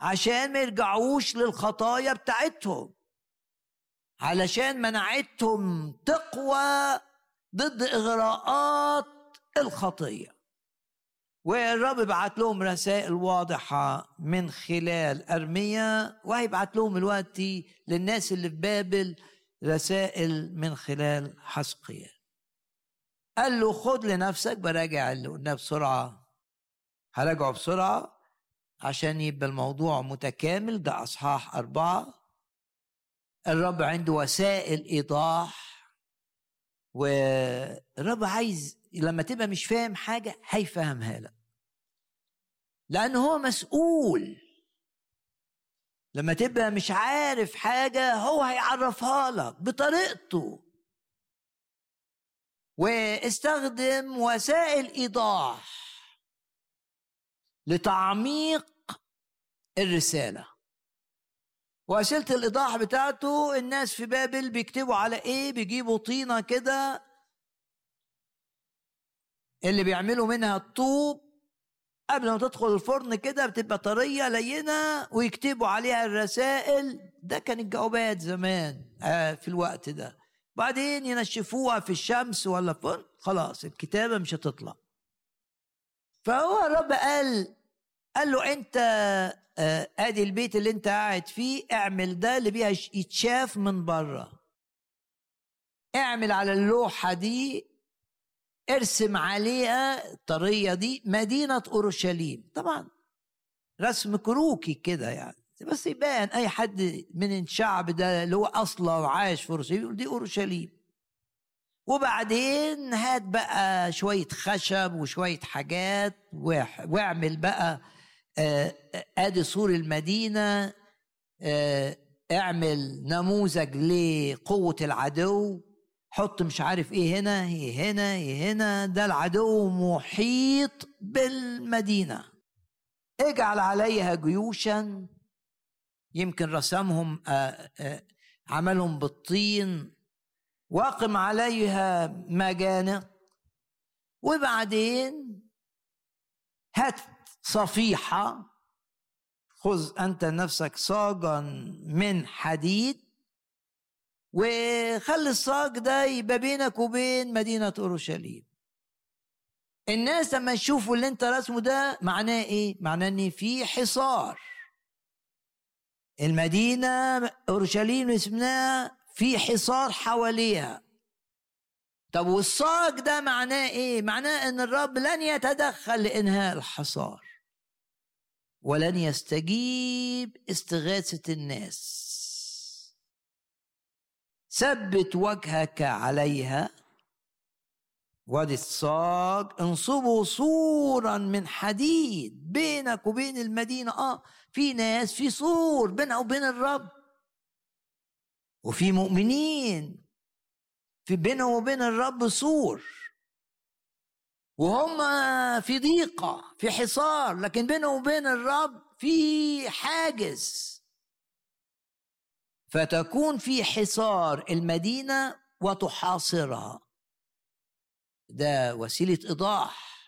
عشان ما يرجعوش للخطايا بتاعتهم علشان مناعتهم تقوى ضد إغراءات الخطية. والرب بعت لهم رسائل واضحة من خلال أرمية وهيبعت لهم الوقت للناس اللي في بابل رسائل من خلال حسقيال. قال له خد لنفسك. براجع اللي قلناه بسرعة. هراجعه بسرعة. عشان يبقى الموضوع متكامل ده أصحاح أربعة. الرب عنده وسائل إيضاح والرب عايز لما تبقى مش فاهم حاجة هيفهمها لك. لأن هو مسؤول. لما تبقى مش عارف حاجة هو هيعرفها لك بطريقته. واستخدم وسائل إيضاح. لتعميق الرسالة. وسيله الإيضاح بتاعته الناس في بابل بيكتبوا على إيه؟ بيجيبوا طينة كده اللي بيعملوا منها الطوب. قبل ما تدخل الفرن كده بتبقى طرية لينة ويكتبوا عليها الرسائل. ده كان الجوابات زمان آه في الوقت ده. بعدين ينشفوها في الشمس ولا في خلاص الكتابة مش هتطلع. فهو الرب قال قال له انت آه، ادي البيت اللي انت قاعد فيه اعمل ده اللي بيها يتشاف من بره. اعمل على اللوحة دي ارسم عليها الطريه دي مدينة أورشليم. طبعا رسم كروكي كده يعني. بس يبان أي حد من الشعب ده اللي هو أصلا وعايش في أورشليم يقول دي أورشليم. وبعدين هات بقى شوية خشب وشوية حاجات واعمل بقى آدي سور المدينة آه، اعمل نموذج لقوة العدو. حط مش عارف إيه هنا إيه هنا إيه هنا. ده العدو محيط بالمدينة. اجعل عليها جيوشا. يمكن رسمهم آه، آه، عملهم بالطين. واقم عليها مجانق وبعدين هات صفيحة. خذ أنت نفسك صاجا من حديد وخلي الصاج ده يبقى بينك وبين مدينة أورشليم. الناس لما يشوفوا اللي أنت رسمه ده معناه إيه؟ معناه إن في حصار. المدينة أورشليم اسمها في حصار حواليها. طب والصاج ده معناه إيه؟ معناه إن الرب لن يتدخل لإنهاء الحصار. ولن يستجيب استغاثة الناس. ثبت وجهك عليها. وادي الصاج انصبوا سورا من حديد. بينك وبين المدينة آه في ناس في سور بينها وبين الرب. وفي مؤمنين في بينهم وبين الرب سور وهم في ضيقة في حصار لكن بينهم وبين الرب في حاجز. فتكون في حصار المدينة وتحاصرها. ده وسيلة إيضاح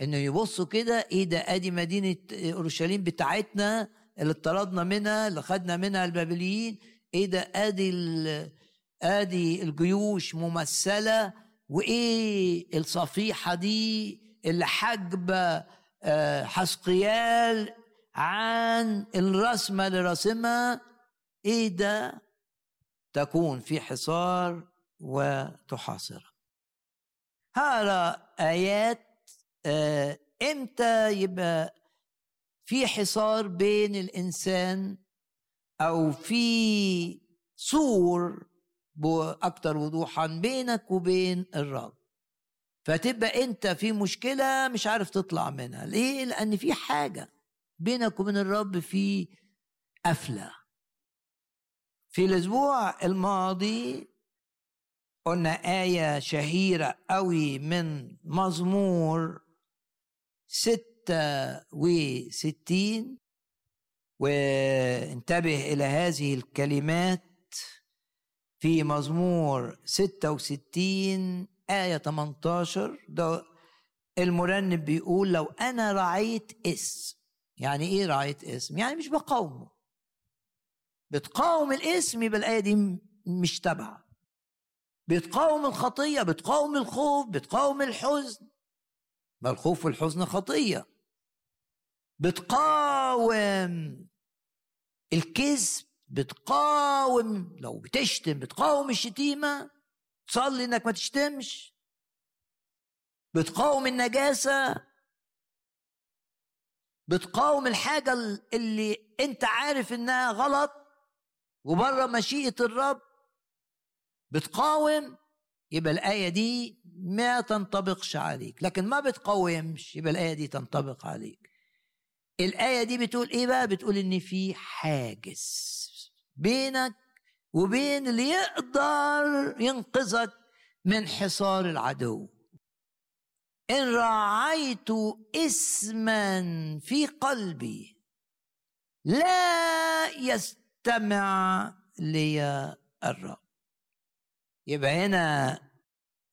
إنه يبصوا كده إيه ده أدي مدينة أورشليم بتاعتنا اللي اطردنا منها اللي خدنا منها البابليين. إيه ده أدي أدي الجيوش ممثلة وإيه الصفيحة دي اللي حاجبة آه، حسقيال عن الرسمة اللي رسمها إيه ده؟ تكون في حصار وتحاصر. هذا آيات آه، إمتى يبقى في حصار بين الإنسان أو في سور أكثر وضوحا بينك وبين الرب. فتبقى أنت في مشكلة مش عارف تطلع منها. ليه؟ لأن في حاجة بينك وبين الرب في قفلة. في الأسبوع الماضي قلنا آية شهيرة قوي من مزمور ستة وستين. وانتبه إلى هذه الكلمات. في مزمور 66 آية 18 ده المرنم بيقول لو أنا رعيت اسم يعني إيه رعيت اسم؟ يعني مش بقاومه. بتقاوم الاسم يبقى الآية دي مش تبع بتقاوم الخطية بتقاوم الخوف بتقاوم الحزن. ما الخوف والحزن خطية. بتقاوم الكذب. بتقاوم لو بتشتم بتقاوم الشتيمة تصلي إنك ما تشتمش. بتقاوم النجاسة. بتقاوم الحاجة اللي أنت عارف إنها غلط وبره مشيئة الرب. بتقاوم. يبقى الآية دي ما تنطبقش عليك. لكن ما بتقاومش يبقى الآية دي تنطبق عليك. الآية دي بتقول إيه بقى؟ بتقول إن في حاجز. بينك وبين اللي يقدر ينقذك من حصار العدو. إن راعيت اسما في قلبي لا يستمع لي الرب يبقى هنا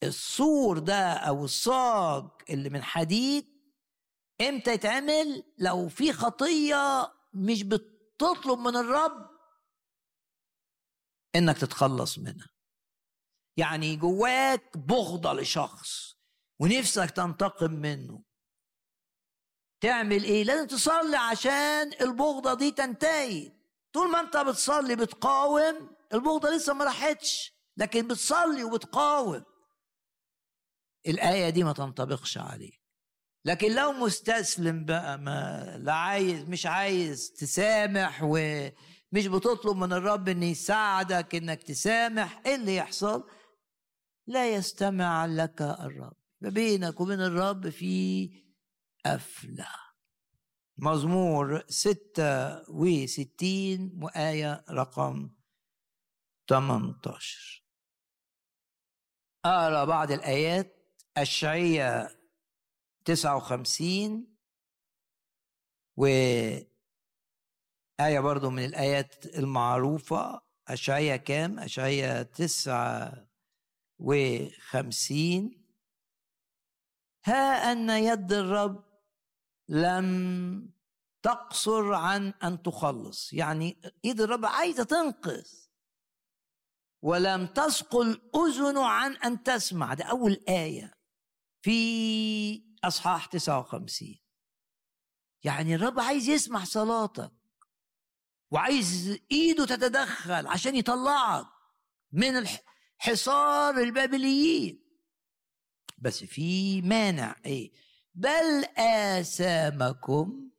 السور ده أو الصاج اللي من حديد إمتى يتعمل؟ لو في خطية مش بتطلب من الرب إنك تتخلص منها. يعني جواك بغضة لشخص ونفسك تنتقم منه. تعمل إيه؟ لازم تصلي عشان البغضة دي تنتهي. طول ما أنت بتصلي بتقاوم البغضة لسه ما راحتش لكن بتصلي وبتقاوم. الآية دي ما تنطبقش عليك. لكن لو مستسلم بقى ما لا عايز مش عايز تسامح و مش بتطلب من الرب ان يساعدك إنك تسامح إيه اللي يحصل لا يستمع لك الرب. بينك وبين الرب في قفلة مزمور ستة وستين وآية رقم 18 أقرأ بعض الآيات أشعية 59 و آية برضو من الآيات المعروفة أشعية كام؟ أشعية تسعة وخمسين. ها أن يد الرب لم تقصر عن أن تخلص. يعني إيد الرب عايزة تنقذ ولم تثقل أذن عن أن تسمع. ده أول آية في أصحاح 59 يعني الرب عايز يسمع صلاتك وعايز ايده تتدخل عشان يطلعك من حصار البابليين. بس في مانع إيه؟ بل آثامكم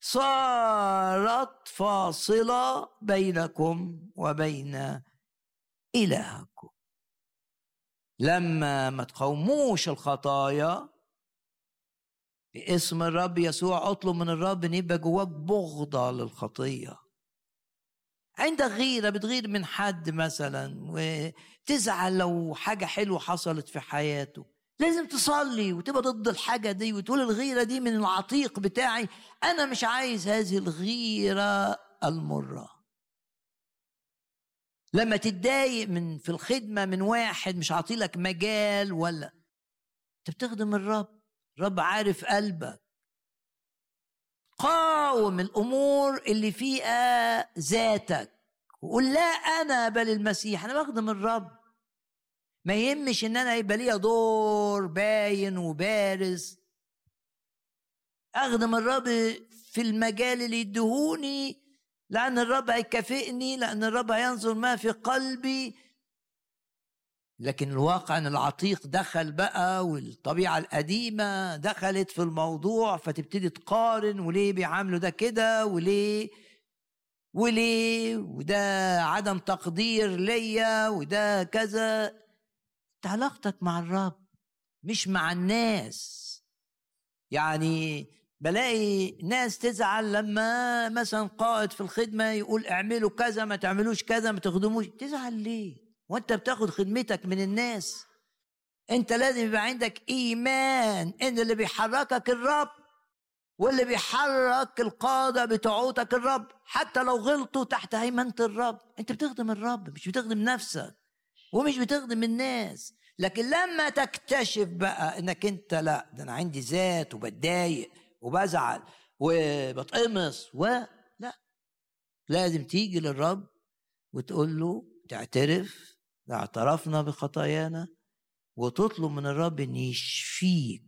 صارت فاصلة بينكم وبين إلهكم. لما ما تقوموش الخطايا باسم الرب يسوع اطلب من الرب إن يبقى جواك بغضة للخطية. عندك غيرة بتغير من حد مثلا وتزعل لو حاجة حلوة حصلت في حياته. لازم تصلي وتبقى ضد الحاجة دي وتقول الغيرة دي من العتيق بتاعي. أنا مش عايز هذه الغيرة المرة. لما تتضايق من في الخدمة من واحد مش عاطيلك مجال ولا. أنت بتخدم الرب. الرب عارف قلبك. قاوم الأمور اللي فيها ذاتك. وقول لا أنا بل المسيح أنا بخدم الرب ما يهمش إن أنا يبقى ليا دور باين وبارز. اخدم الرب في المجال اللي يدهوني لأن الرب هيكافئني لأن الرب هينظر ما في قلبي. لكن الواقع إن العتيق دخل بقى والطبيعة القديمة دخلت في الموضوع فتبتدي تقارن وليه بيعاملوا ده كده وليه وليه وده عدم تقدير ليا وده كذا. علاقتك مع الرب مش مع الناس. يعني بلاقي ناس تزعل لما مثلا قائد في الخدمة يقول اعملوا كذا ما تعملوش كذا ما تخدموش. تزعل ليه؟ وانت بتاخد خدمتك من الناس. انت لازم يبقى عندك إيمان إن اللي بيحركك الرب واللي بيحرك القادة بتوعوتك الرب. حتى لو غلطوا تحت هيمنة الرب. انت بتخدم الرب مش بتخدم نفسك ومش بتخدم الناس. لكن لما تكتشف بقى إنك انت لا ده أنا عندي ذات وبتضايق وبزعل وبتقمص و لا. لازم تيجي للرب وتقول له تعترف اعترفنا بخطايانا وتطلب من الرب إن يشفيك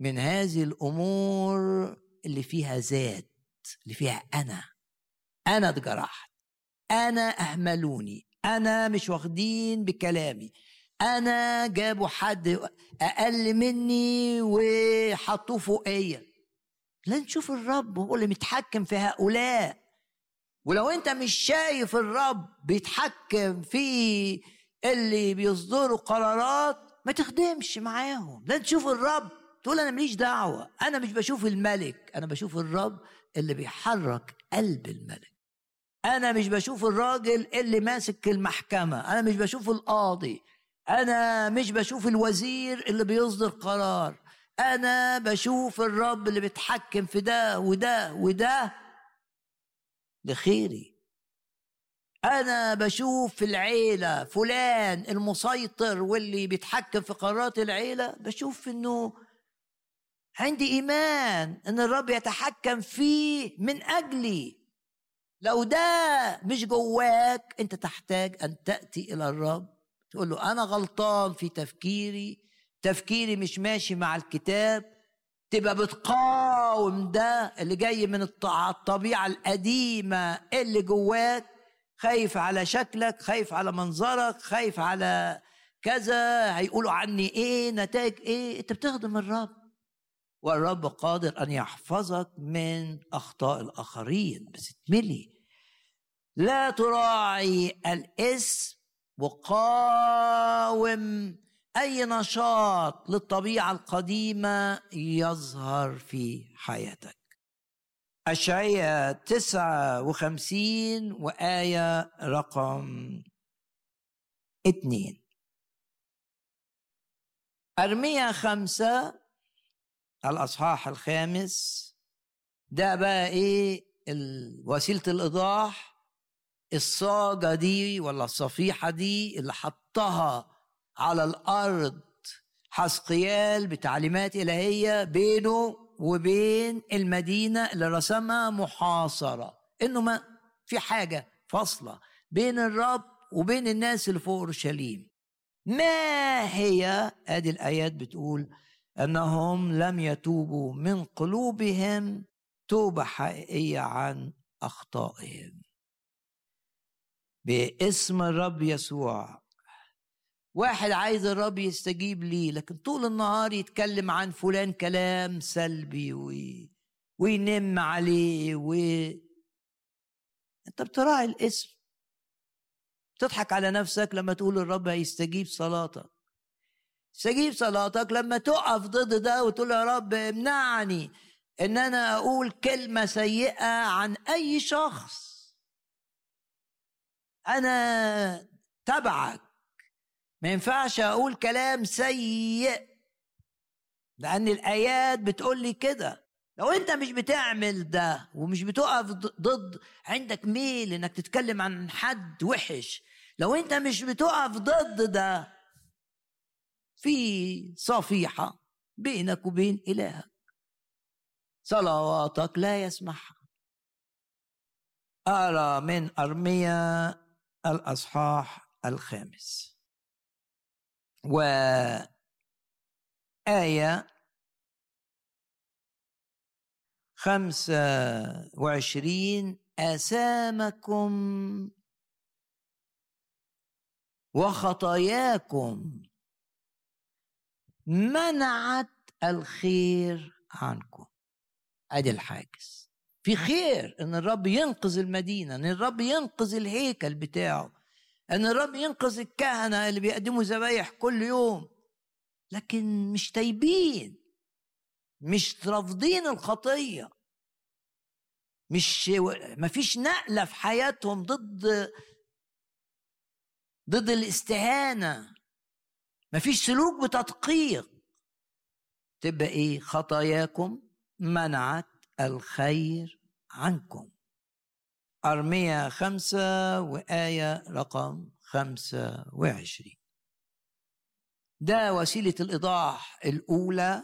من هذه الأمور اللي فيها ذات اللي فيها أنا. أنا اتجرحت. أنا أهملوني. أنا مش واخدين بكلامي. أنا جابوا حد أقل مني وحطوه فوقيا. لا نشوف الرب هو اللي متحكم في هؤلاء. ولو انت مش شايف الرب بيتحكم في اللي بيصدروا قرارات ما تخدمش معاهم. لا تشوف الرب تقول أنا ماليش دعوة. أنا مش بشوف الملك أنا بشوف الرب اللي بيحرك قلب الملك. أنا مش بشوف الراجل اللي ماسك المحكمة أنا مش بشوف القاضي. أنا مش بشوف الوزير اللي بيصدر قرار. أنا بشوف الرب اللي بيتحكم في ده وده وده لخيري. أنا بشوف في العيلة فلان المسيطر واللي بيتحكم في قرارات العيلة بشوف إنه عندي إيمان إن الرب يتحكم فيه من أجلي. لو ده مش جواك أنت تحتاج أن تأتي إلى الرب. تقول له أنا غلطان في تفكيري. تفكيري مش ماشي مع الكتاب. تبقى بتقاوم ده اللي جاي من الطبيعة القديمة اللي جواك خايف على شكلك خايف على منظرك خايف على كذا هيقولوا عني إيه نتائج إيه؟ أنت بتخدم الرب. والرب قادر أن يحفظك من أخطاء الآخرين بس تملي لا تراعي الاسم وقاوم أي نشاط للطبيعة القديمة يظهر في حياتك؟ أشعية تسعة وخمسين وآية رقم اتنين أرمية خمسة الأصحاح الخامس. ده بقى إيه؟ وسيلة الإيضاح. الصاجة دي ولا الصفيحة دي اللي حطها على الأرض حسقيال بتعليمات إلهية بينه وبين المدينة اللي رسمها محاصرة. إنه ما في حاجة فاصلة بين الرب وبين الناس اللي فوق أورشليم. ما هي؟ آدي الآيات بتقول أنهم لم يتوبوا من قلوبهم توبة حقيقية عن أخطائهم. باسم الرب يسوع واحد عايز الرب يستجيب ليه لكن طول النهار يتكلم عن فلان كلام سلبي وي... وينم عليه و انت بتراعي الاسم. تضحك على نفسك لما تقول الرب هيستجيب صلاتك. استجيب صلاتك لما تقف ضد ده وتقول يا رب امنعني ان أنا أقول كلمة سيئة عن أي شخص. أنا تبعك. ما ينفعش أقول كلام سيء لأن الآيات بتقول لي كده. لو أنت مش بتعمل ده ومش بتقف ضد عندك ميل إنك تتكلم عن حد وحش لو أنت مش بتقف ضد ده في صفيحة بينك وبين إلهك. صلواتك لا يسمعها أرى من أرميا الأصحاح الخامس. وآية خمسة وعشرين آثامكم وخطاياكم منعت الخير عنكم. أدي الحاجز. في خير إن الرب ينقذ المدينة إن الرب ينقذ الهيكل بتاعه. أن الرب ينقذ الكهنة اللي بيقدموا ذبايح كل يوم. لكن مش تايبين مش رافضين الخطية مش مفيش نقلة في حياتهم ضد ضد الاستهانة. مفيش سلوك بتدقيق. تبقى إيه؟ خطاياكم منعت الخير عنكم. أرمية خمسة وآية رقم خمسة وعشرين. ده وسيلة الإيضاح الأولى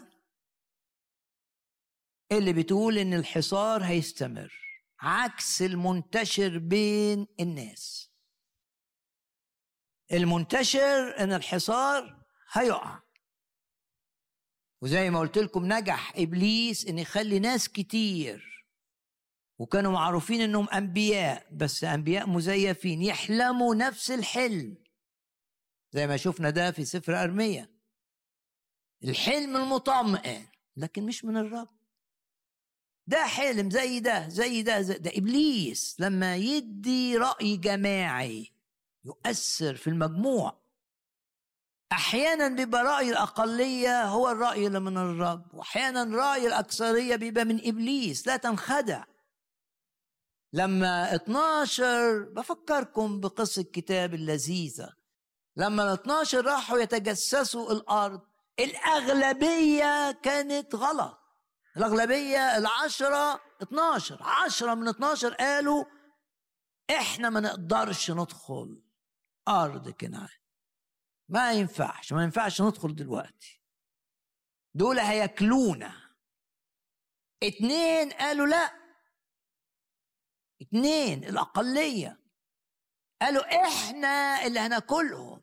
اللي بتقول إن الحصار هيستمر عكس المنتشر بين الناس. المنتشر إن الحصار هيقع. وزي ما قلت لكم نجح إبليس إن يخلي ناس كتير وكانوا معروفين إنهم أنبياء بس أنبياء مزيفين يحلموا نفس الحلم. زي ما شفنا ده في سفر أرميا. الحلم المطمئن لكن مش من الرب. ده حلم زي ده زي ده زي ده. إبليس لما يدي رأي جماعي يؤثر في المجموع. أحيانا بيبقى رأي الأقلية هو الرأي اللي من الرب واحيانا رأي الأكثرية بيبقى من إبليس. لا تنخدع. لما 12 بفكركم بقصة الكتاب اللذيذة. لما ال 12 راحوا يتجسسوا الأرض. الأغلبية كانت غلط. الأغلبية العشرة 12 عشرة من 12 قالوا إحنا ما نقدرش ندخل أرض كنعان ما ينفعش ما ينفعش ندخل دلوقتي. دول هياكلونا. اتنين قالوا لا اتنين الأقلية. قالوا إحنا اللي هناكلهم.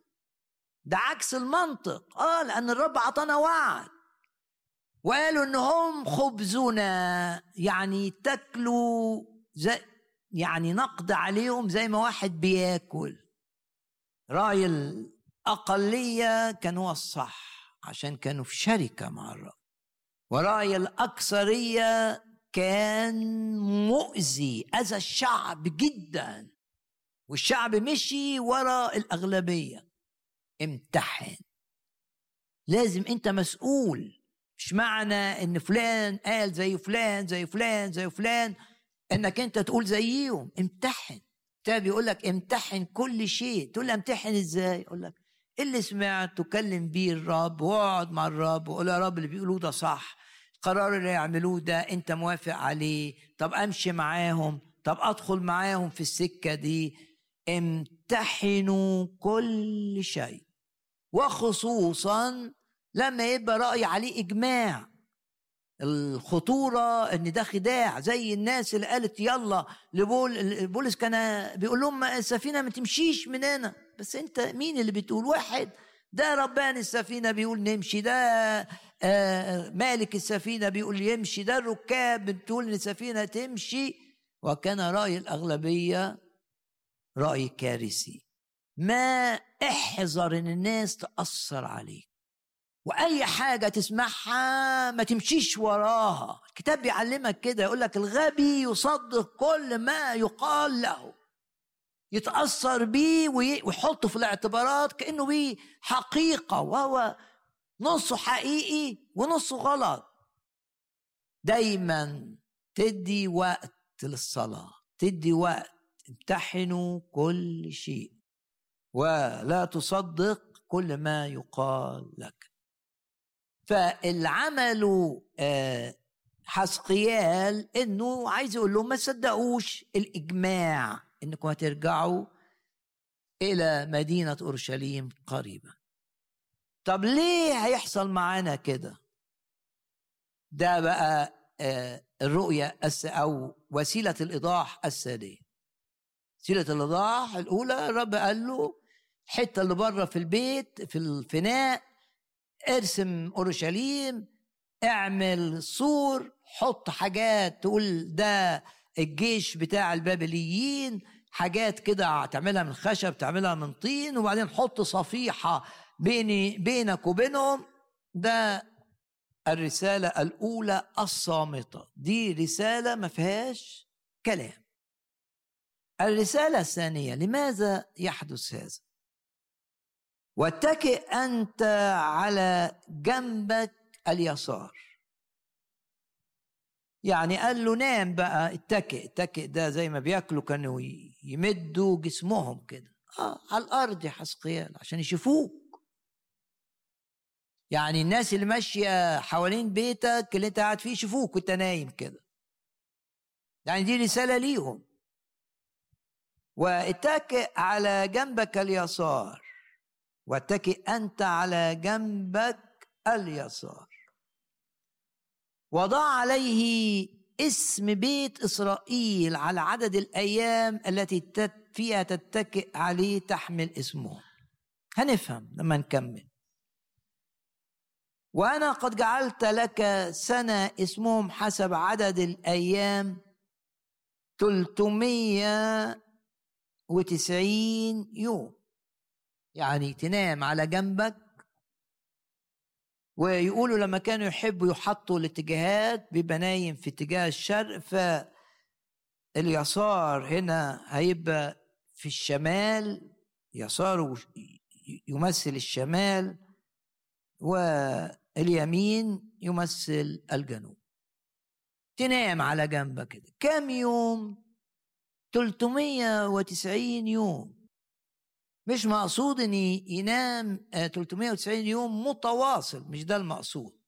ده عكس المنطق. آه لأن الرب عطانا وعد. وقالوا إن هم خبزنا يعني تاكلوا زي يعني نقد عليهم زي ما واحد بياكل. رأي الأقلية كان هو الصح عشان كانوا في شركة مع الرب. ورأي الأكثرية كان مؤذي أذى الشعب جدا. والشعب مشي ورا الأغلبية. امتحن. لازم أنت مسؤول. مش معنى إن فلان قال زي فلان زي فلان زي فلان. إنك أنت تقول زيهم. امتحن. الكتاب يقول لك امتحن كل شيء. تقول لي امتحن إزاي؟ أقول لك اللي سمعت تكلم بيه الرب واقعد مع الرب. وقول يا رب اللي بيقولوه ده صح. القرار اللي يعملوه ده انت موافق عليه. طب امشي معاهم. طب ادخل معاهم في السكة دي. امتحنوا كل شيء. وخصوصا لما يبقى رأي عليه إجماع. الخطورة إن ده خداع زي الناس اللي قالت يلا لبول بولس كان بيقول لهم السفينة ما تمشيش من هنا. بس انت مين اللي بتقول؟ واحد. ده ربان السفينة بيقول نمشي ده آه، مالك السفينة بيقول يمشي. ده الركاب بتقول إن السفينة تمشي. وكان رأي الأغلبية رأي كارثي. ما احذر إن الناس تأثر عليك. وأي حاجة تسمعها ما تمشيش وراها. الكتاب بيعلمك كده يقول لك الغبي يصدق كل ما يقال له. يتأثر بيه ويحطه في الاعتبارات كأنه بيه حقيقة. وهو نصه حقيقي ونصه غلط. دايما تدي وقت للصلاة تدي وقت امتحنوا كل شيء. ولا تصدق كل ما يقال لك. فالعمل آه، حسقيال إنه عايز يقول لهم ما تصدقوش الإجماع إنكم هترجعوا إلى مدينة أورشليم قريبا. طب ليه هيحصل معانا كده؟ ده بقى آه، الرؤية أو وسيلة الإيضاح الثانية. وسيله الإيضاح الأولى الرب قال له الحتة اللي بره في البيت في الفناء ارسم أورشليم اعمل سور حط حاجات تقول ده الجيش بتاع البابليين حاجات كده تعملها من خشب تعملها من طين وبعدين حط صفيحة بيني بينك وبينهم ده الرسالة الأولى الصامتة. دي رسالة ما فيهاش كلام. الرسالة الثانية لماذا يحدث هذا؟ واتكئ أنت على جنبك اليسار. يعني قال له نام بقى اتكئ اتكئ ده زي ما بياكلوا كانوا يمدوا جسمهم كده. آه على الأرض يا حسقيال عشان يشوفوك. يعني الناس اللي ماشية حوالين بيتك اللي انت قاعد فيه يشوفوك وانت نايم كده. يعني دي رسالة ليهم. واتكئ على جنبك اليسار. واتكئ انت على جنبك اليسار. وضع عليه اسم بيت إسرائيل على عدد الأيام التي فيها تتكئ عليه تحمل اسمه. هنفهم لما نكمل. وأنا قد جعلت لك سنة اسمهم حسب عدد الأيام 390 يوم. يعني تنام على جنبك. ويقولوا لما كانوا يحبوا يحطوا الاتجاهات بيبقى نايم في اتجاه الشرق فاليسار هنا هيبقى في الشمال يساره يمثل الشمال. واليمين يمثل الجنوب. تنام على جنبك كده كم يوم؟ 390 يوم. مش مقصود إن ينام 390 آه، يوم متواصل مش ده المقصود.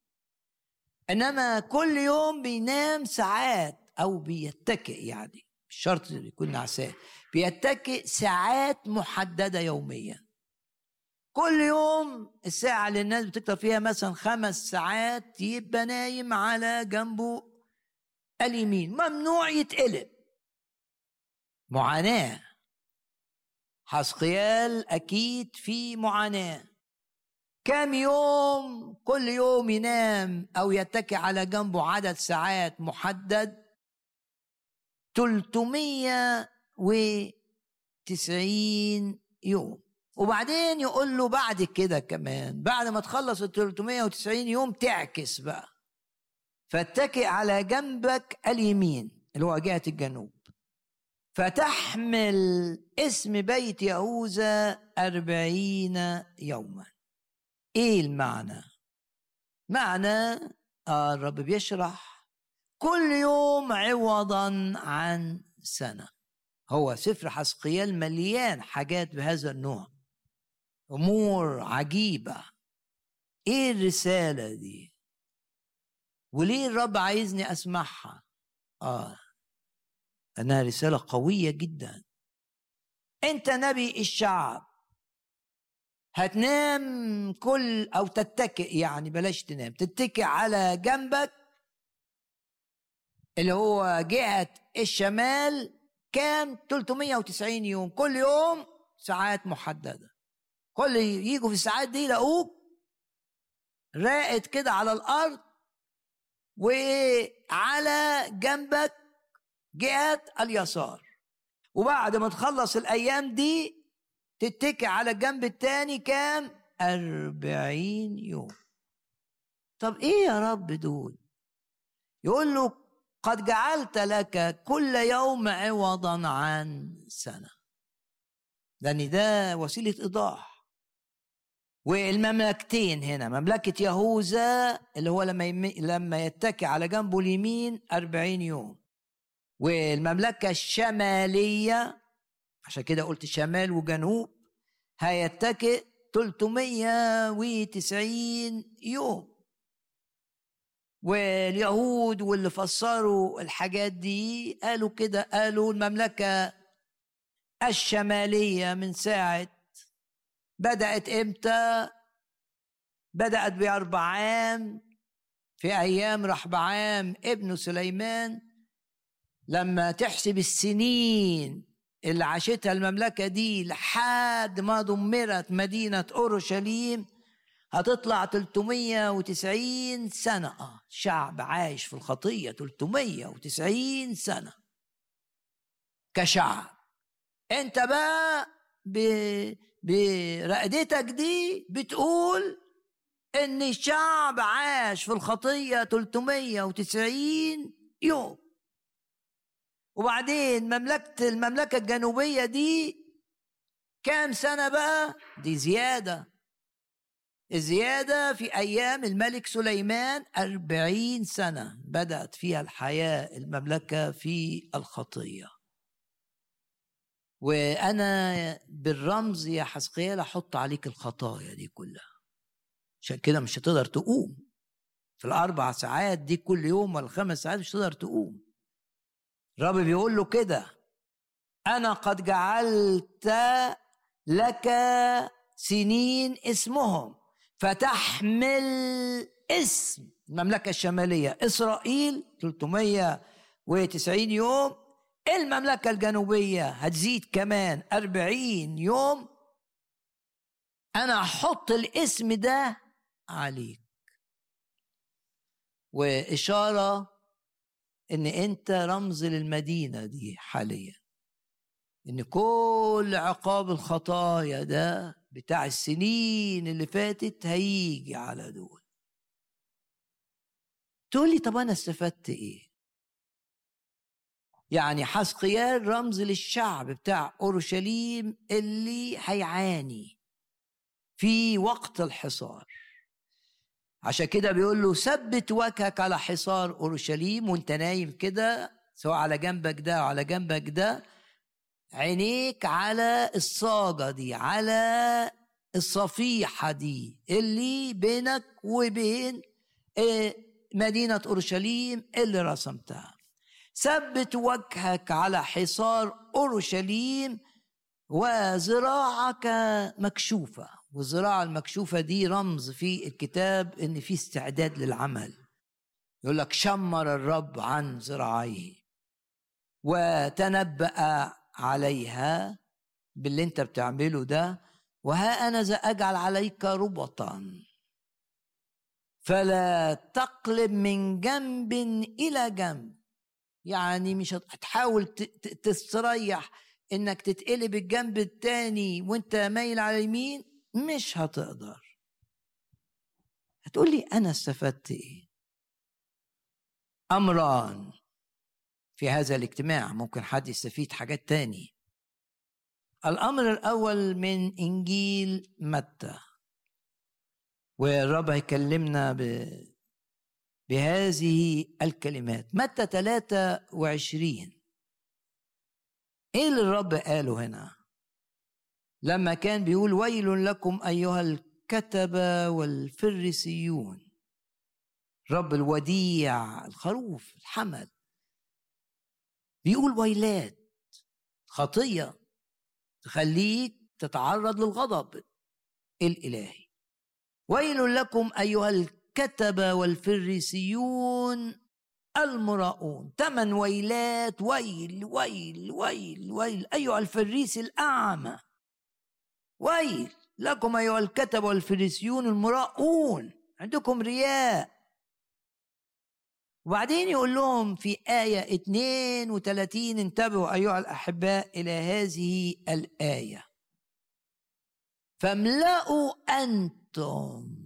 إنما كل يوم بينام ساعات أو بيتكئ يعني مش شرط يكون نعسان بيتكئ ساعات محددة يوميا. كل يوم الساعة اللي الناس بتكتر فيها مثلا خمس ساعات يبقى نايم على جنبه اليمين ممنوع يتقلب. معاناة. حسقيال أكيد في معاناة. كم يوم كل يوم ينام أو يتكي على جنبه عدد ساعات محدد؟ 390 يوم. وبعدين يقول له بعد كده كمان بعد ما تخلص ال 390 يوم تعكس بقى. فاتكئ على جنبك اليمين اللي هو جهة الجنوب. فتحمل اسم بيت يهوذا أربعين يوما. إيه المعنى؟ معنى آه الرب بيشرح كل يوم عوضا عن سنة. هو سفر حسقيال مليان حاجات بهذا النوع. أمور عجيبة. إيه الرسالة دي؟ وليه الرب عايزني أسمعها؟ آه إنها رسالة قوية جدا. أنت نبي الشعب هتنام كل أو تتكئ يعني بلاش تنام تتكئ على جنبك اللي هو جهة الشمال كام؟ 390 يوم كل يوم ساعات محددة. كل يجوا في الساعات دي يلاقوك راقد كده على الأرض وعلى جنبك جهة اليسار. وبعد ما تخلص الأيام دي تتكي على الجنب التاني كام؟ أربعين يوم. طب إيه يا رب دول؟ يقول له قد جعلت لك كل يوم عوضا عن سنة. لأن ده وسيلة إيضاح. والمملكتين هنا مملكة يهوذا اللي هو لما يم... لما يتكي على جنبه اليمين أربعين يوم. والمملكة الشمالية عشان كده قلت شمال وجنوب هيتكئ 390 يوم. واليهود واللي فسروا الحاجات دي قالوا كده قالوا المملكة الشمالية من ساعة بدأت إمتى؟ بدأت بأربعام في أيام رحبعام ابن سليمان. لما تحسب السنين اللي عاشتها المملكة دي لحد ما دمرت مدينة أورشليم هتطلع 390 سنة. آه شعب عايش في الخطية 390 سنة. كشعب. أنت بقى. برقدتك دي بتقول إن الشعب عاش في الخطية 390 يوم. وبعدين مملكة المملكة الجنوبية دي كام سنة بقى؟ دي زيادة. الزيادة في أيام الملك سليمان أربعين سنة بدأت فيها الحياة المملكة في الخطية. وأنا بالرمز يا حسقيال أحط عليك الخطايا دي كلها. عشان كده مش هتقدر تقوم. في الأربع ساعات دي كل يوم ولا الخمس ساعات مش هتقدر تقوم. الرب بيقول له كده أنا قد جعلت لك سنين اسمهم فتحمل اسم المملكة الشمالية إسرائيل 390 يوم المملكة الجنوبية هتزيد كمان 40 يوم. أنا أحط الاسم ده عليك. وإشارة إن أنت رمز للمدينة دي حاليا. إن كل عقاب الخطايا ده بتاع السنين اللي فاتت هيجي على دول. تقول لي طب أنا استفدت إيه؟ يعني حسقيال رمز للشعب بتاع أورشليم اللي هيعاني في وقت الحصار. عشان كده بيقول له ثبت وجهك على حصار أورشليم وانت نايم كده سواء على جنبك ده أو على جنبك ده عينيك على الصاجة دي على الصفيحة دي اللي بينك وبين آه، مدينة أورشليم اللي رسمتها. ثبت وجهك على حصار أورشليم وذراعك مكشوفة. والذراع المكشوفة دي رمز في الكتاب إن في استعداد للعمل. يقول لك شمر الرب عن ذراعيه وتنبأ عليها باللي انت بتعمله ده وها أنا اجعل عليك ربطا. فلا تقلب من جنب إلى جنب. يعني مش هتحاول تستريح إنك تتقلب الجنب التاني وإنت مايل على اليمين مش هتقدر. هتقول لي أنا استفدت إيه؟ أمران في هذا الاجتماع ممكن حد يستفيد حاجات تاني. الأمر الأول من إنجيل متى؟ والرب هيكلمنا. بهذه الكلمات. متى 23 إيه اللي الرب قاله هنا؟ لما كان بيقول ويل لكم أيها الكتبه والفريسيون. رب الوديع الخروف الحمل بيقول ويلات. خطية. تخليك تتعرض للغضب الإلهي. ويل لكم أيها الكتبة والفريسيون المراؤون. ثمن ويلات ويل ويل ويل ويل. أيها الفريسي الأعمى ويل. لكم أيها الكتبة والفريسيون المراؤون. عندكم رياء. وبعدين يقول لهم في آية 32 انتبهوا أيها الأحباء إلى هذه الآية. فاملأوا أنتم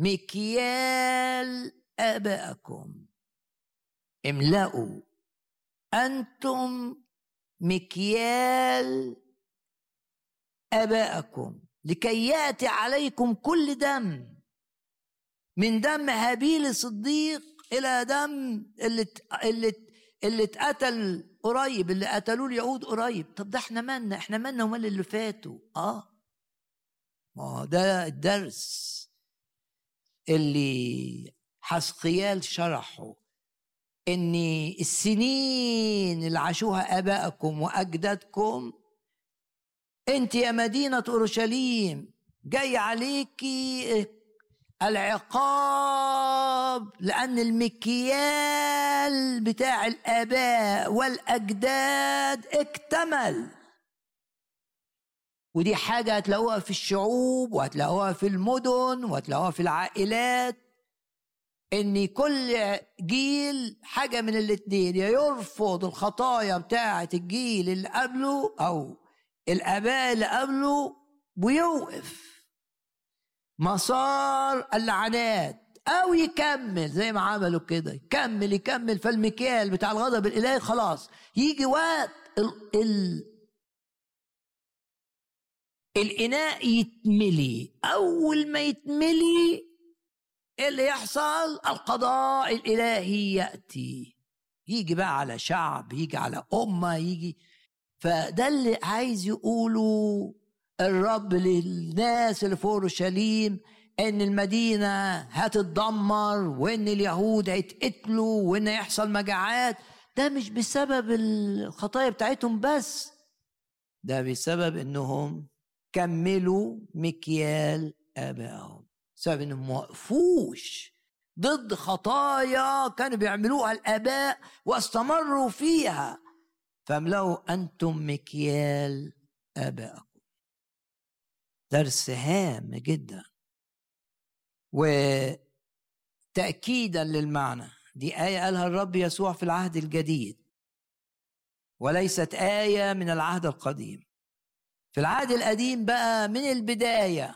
مكيال آبائكم. املأوا أنتم مكيال آبائكم. لكي يأتي عليكم كل دم من دم هابيل الصديق إلى دم اللي اللي اللي اتقتل قريب اللي قتلوه اليهود قريب. طب ده إحنا مالنا؟ إحنا مالنا ومال اللي فاتوا؟ آه. ما ده الدرس. اللي حسقيال شرحه ان السنين اللي عاشوها آبائكم وأجدادكم أنت يا مدينة أورشليم جاي عليكي العقاب لأن المكيال بتاع الآباء والأجداد اكتمل. ودي حاجة هتلاقوها في الشعوب وهتلاقوها في المدن وهتلاقوها في العائلات إن كل جيل حاجة من الاتنين يا يرفض الخطايا بتاعة الجيل اللي قبله أو الآباء اللي قبله ويوقف. مسار اللعنات. أو يكمل زي ما عملوا كده يكمل يكمل فالمكيال بتاع الغضب الإلهي خلاص. يجي وقت ال ال الإناء يتملي. أول ما يتملي اللي يحصل القضاء الإلهي يأتي. يجي بقى على شعب يجي على أمة يجي. فده اللي عايز يقوله الرب للناس اللي في أورشليم إن المدينة هتتدمر وإن اليهود هيتقتلوا وإن يحصل مجاعات. ده مش بسبب الخطايا بتاعتهم بس ده بسبب إنهم كملوا مكيال ابائهم بسبب انهم وقفوش ضد خطايا كانوا بيعملوها الاباء واستمروا فيها. فاملأوا أنتم مكيال ابائكم درس هام جدا. وتأكيدا للمعنى. دي آية قالها الرب يسوع في العهد الجديد. وليست آية من العهد القديم. في العهد القديم بقى من البداية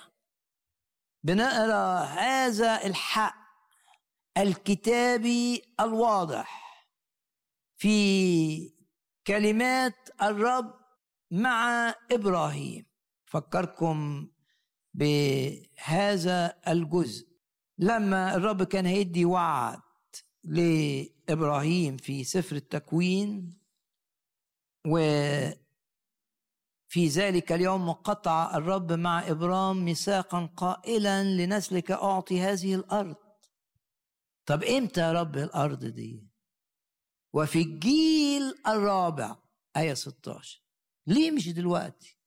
بنقرأ هذا الحق الكتابي الواضح في كلمات الرب مع إبراهيم. فكركم بهذا الجزء. لما الرب كان هيدي وعد لإبراهيم في سفر التكوين وفي ذلك اليوم قطع الرب مع إبرام ميثاقا قائلا لنسلك أعطي هذه الأرض. طب إمتى يا رب الأرض دي؟ وفي الجيل الرابع آية 16 ليه مش دلوقتي؟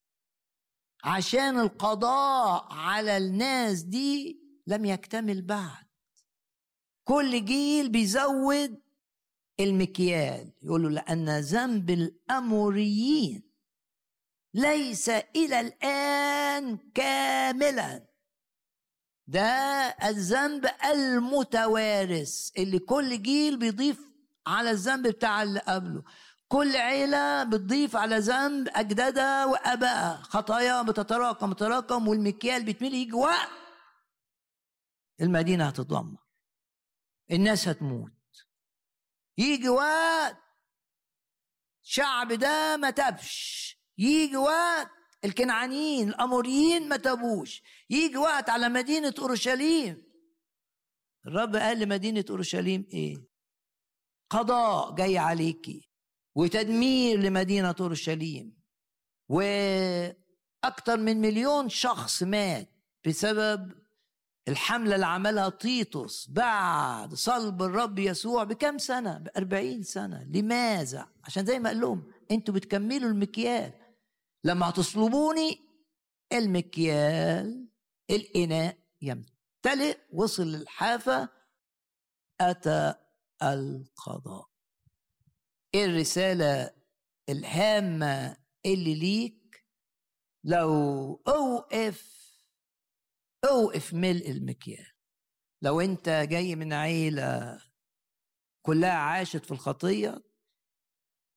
عشان القضاء على الناس دي لم يكتمل بعد. كل جيل بيزود المكيال يقول له لأن ذنب الأموريين ليس إلى الآن كاملا. ده الذنب المتوارث اللي كل جيل بيضيف على الذنب بتاع اللي قبله. كل عيلة بتضيف على ذنب أجدادها وآبائها. خطايا بتتراكم تتراكم والمكيال بيتملي يجي وقت المدينة هتتدمر. الناس هتموت. يجي وقت الشعب ده ما تبش يجي وقت الكنعانيين الأموريين ما تبوش يجي وقت على مدينة أورشليم. الرب قال لمدينة أورشليم إيه؟ قضاء جاي عليكي وتدمير لمدينة أورشليم. وأكثر من مليون شخص مات بسبب الحملة اللي عملها تيتوس بعد صلب الرب يسوع بكم سنة؟ بأربعين سنة. لماذا؟ عشان زي ما قال لهم أنتوا بتكملوا المكيال. لما هتصلبوني المكيال الإناء يمتلئ وصل للحافة أتى القضاء. إيه الرسالة الهامة اللي ليك؟ لو أوقف أوقف ملء المكيال. لو أنت جاي من عيلة كلها عاشت في الخطية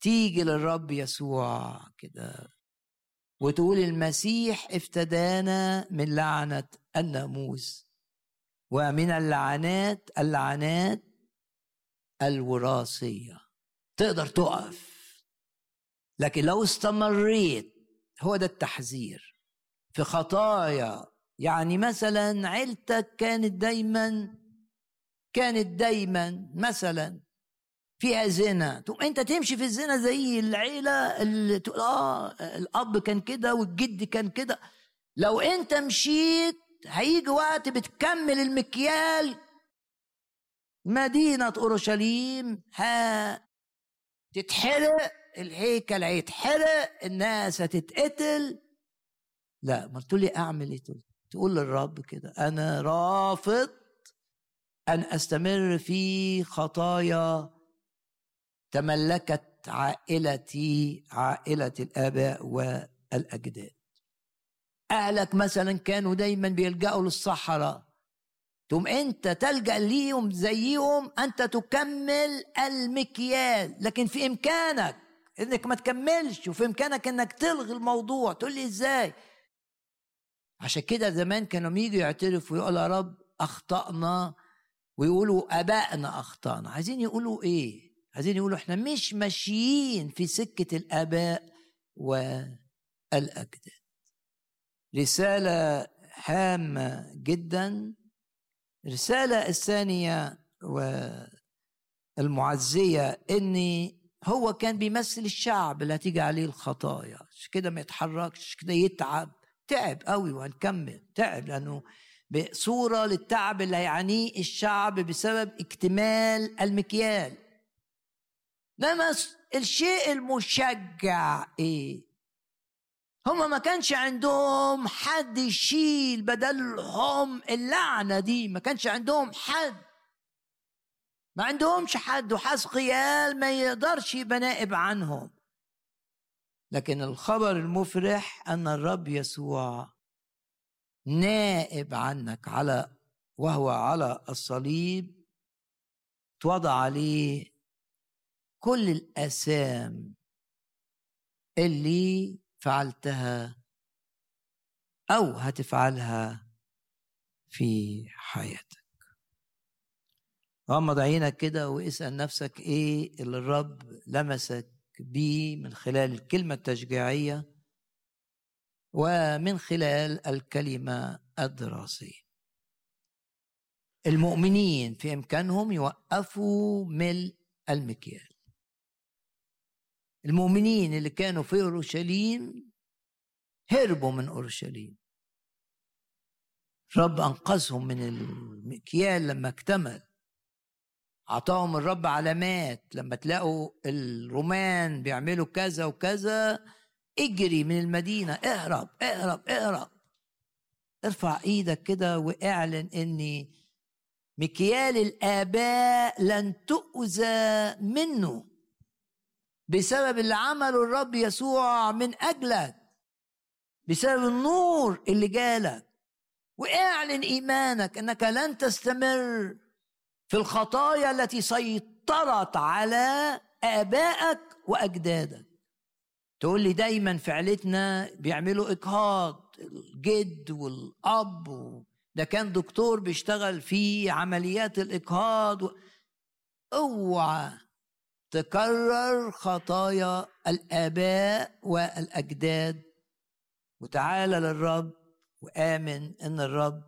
تيجي للرب يسوع كده. وتقول المسيح افتدانا من لعنة الناموس. ومن اللعنات اللعنات الوراثية. تقدر تقف. لكن لو استمريت هو ده التحذير. في خطايا يعني مثلا عيلتك كانت دايما كانت دايما مثلا فيها زنا. تقوم انت تمشي في الزنا زي العيلة اللي تقول آه الأب كان كده والجد كان كده. لو انت مشيت هيجي وقت بتكمل المكيال. مدينة أورشليم ها تتحرق الهيكل هيتحرق الناس هتتقتل. لا ما تقول لي أعمل إيه؟ تقول للرب كده أنا رافض أن أستمر في خطايا تملكت عائلتي عائلة الآباء والأجداد. أهلك مثلا كانوا دايما بيلجأوا للصحراء. تقوم أنت تلجأ ليهم زيهم أنت تكمل المكيال. لكن في إمكانك إنك ما تكملش وفي إمكانك إنك تلغي الموضوع. تقول لي إزاي؟ عشان كده زمان كانوا يجوا يعترفوا ويقولوا يا رب أخطأنا ويقولوا أبائنا أخطأنا. عايزين يقولوا إيه؟ عايزين يقولوا إحنا مش ماشيين في سكة الآباء والأجداد. رسالة هامة جدا. الرسالة الثانية والمعزية اني هو كان بيمثل الشعب اللي هتيجي عليه الخطايا. كده ما يتحركش كده يتعب. تعب قوي وهنكمل. تعب لأنه بصورة للتعب اللي هيعانيه الشعب بسبب اكتمال المكيال. انما الشيء المشجع إيه. هما ما كانش عندهم حد يشيل بدلهم اللعنة دي ما كانش عندهم حد. ما عندهمش حد وحسقيال ما يقدرش يبقى نائب عنهم. لكن الخبر المفرح أن الرب يسوع نائب عنك على وهو على الصليب توضع عليه كل الأسام اللي فعلتها أو هتفعلها في حياتك. غمض عينك كده واسأل نفسك إيه اللي الرب لمسك بيه من خلال الكلمة التشجيعية ومن خلال الكلمة الدراسية. المؤمنين في إمكانهم يوقفوا ملء المكيال. المؤمنين اللي كانوا في أورشليم هربوا من أورشليم. رب أنقذهم من المكيال لما اكتمل. أعطاهم الرب علامات. لما تلاقوا الرومان بيعملوا كذا وكذا اجري من المدينة اهرب اهرب اهرب. ارفع إيدك كده واعلن اني مكيال الآباء لن تؤذى منه. بسبب اللي عمله الرب يسوع من أجلك بسبب النور اللي جالك. واعلن إيمانك إنك لن تستمر في الخطايا التي سيطرت على آبائك وأجدادك. تقول لي دايما في عيلتنا بيعملوا إجهاض الجد والأب ده كان دكتور بيشتغل في عمليات الإجهاض. اوعى تكرر خطايا الآباء والأجداد. وتعالى للرب وآمن إن الرب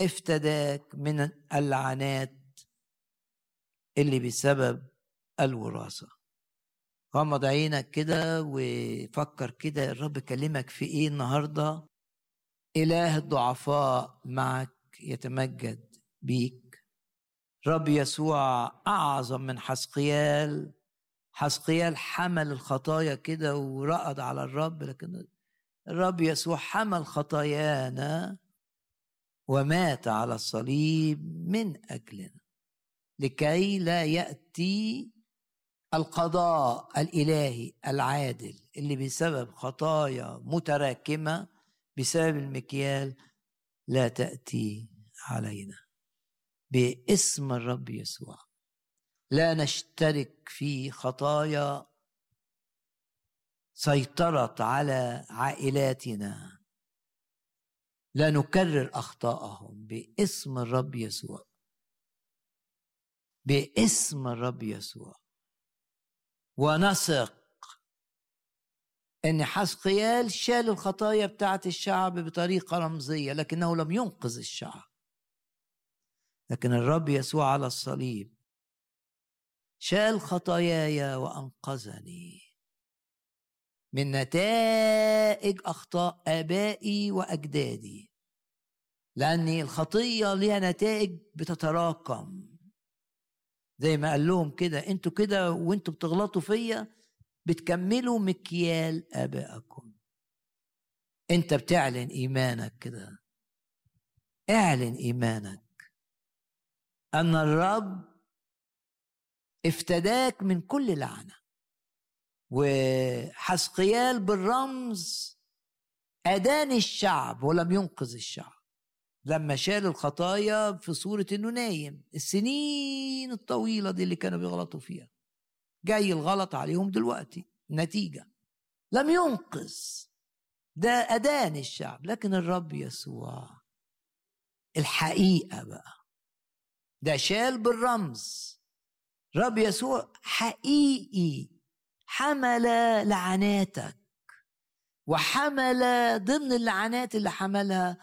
افتداك من اللعنات اللي بسبب الوراثة. غمض عينك كده وفكر كده الرب كلمك في إيه النهارده؟ إله الضعفاء معك يتمجد بيك. رب يسوع أعظم من حسقيال. حسقيال حمل الخطايا كده ورقد على الرب لكن الرب يسوع حمل خطايانا ومات على الصليب من أجلنا لكي لا يأتي القضاء الإلهي العادل اللي بسبب خطايا متراكمة بسبب المكيال لا تأتي علينا. باسم الرب يسوع. لا نشترك في خطايا سيطرت على عائلاتنا. لا نكرر أخطاءهم. باسم الرب يسوع. باسم الرب يسوع. ونثق إن حسقيال شال الخطايا بتاعت الشعب بطريقة رمزية لكنه لم ينقذ الشعب. لكن الرب يسوع على الصليب شال خطاياي وأنقذني. من نتائج أخطاء آبائي وأجدادي. لأن الخطية ليها نتائج بتتراكم. زي ما قال لهم كده أنتوا كده وأنتوا بتغلطوا فيا بتكملوا مكيال آبائكم. أنت بتعلن إيمانك كده. اعلن إيمانك. أن الرب افتداك من كل لعنة. وحسقيال بالرمز ادان الشعب ولم ينقذ الشعب. لما شال الخطايا في صورة إنه نايم. السنين الطويلة دي اللي كانوا بيغلطوا فيها. جاي الغلط عليهم دلوقتي. نتيجة. لم ينقذ. ده أدان الشعب. لكن الرب يسوع. الحقيقة بقى. ده شال بالرمز. رب يسوع حقيقي حمل لعناتك وحمل ضمن اللعنات اللي حملها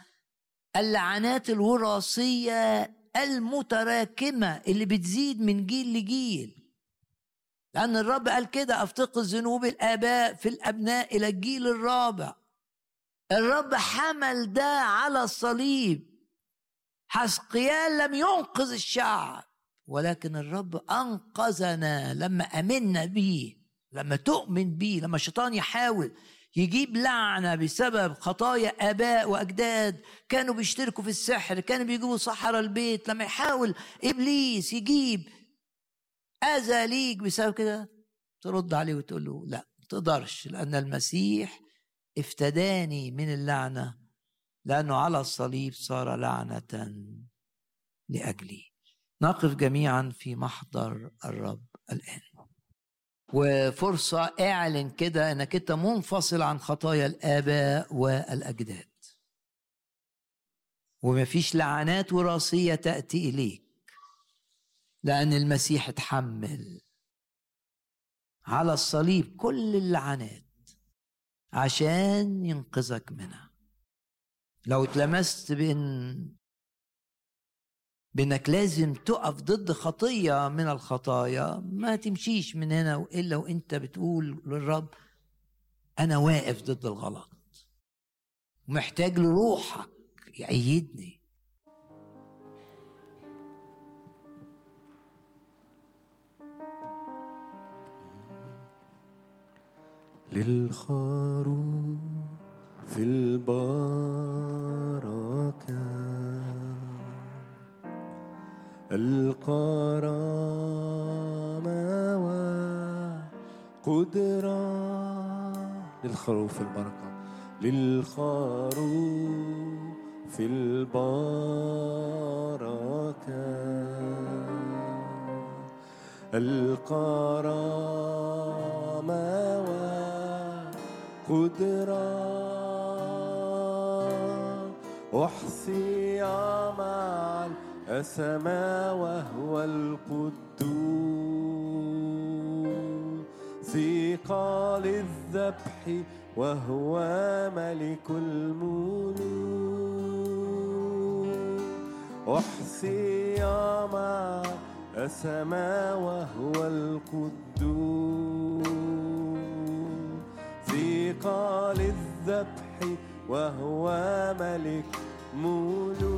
اللعنات الوراثية المتراكمة اللي بتزيد من جيل لجيل. لأن الرب قال كده أفتقد ذنوب الآباء في الأبناء إلى الجيل الرابع. الرب حمل ده على الصليب. حسقيال لم ينقذ الشعب ولكن الرب أنقذنا لما أمنا بيه لما تؤمن بيه لما الشيطان يحاول يجيب لعنة بسبب خطايا آباء وأجداد كانوا بيشتركوا في السحر كانوا بيجيبوا سحر البيت لما يحاول إبليس يجيب أذى ليك بسبب كده ترد عليه وتقول له لا ما تقدرش لأن المسيح افتداني من اللعنة لأنه على الصليب صار لعنة لأجلي. نقف جميعا في محضر الرب الآن. وفرصة اعلن كده إنك أنت منفصل عن خطايا الآباء والأجداد. ومفيش لعنات وراثية تأتي إليك لأن المسيح اتحمل. على الصليب كل اللعنات عشان ينقذك منها. لو اتلمست بان بإنك لازم تقف ضد خطية من الخطايا ما تمشيش من هنا إلا وإنت بتقول للرب أنا واقف ضد الغلط. ومحتاج لروحك يأيدني للخروف في البركة. القرامة وقدرة للخروف البركة. للخروف البركة. القرامة قدرة أحصي مع الأسماء وهو القدوس. ثقال الذبح وهو ملك الملوك أحصي مع الأسماء وهو القدوس. ثقال الذبح وهو ملك ملوك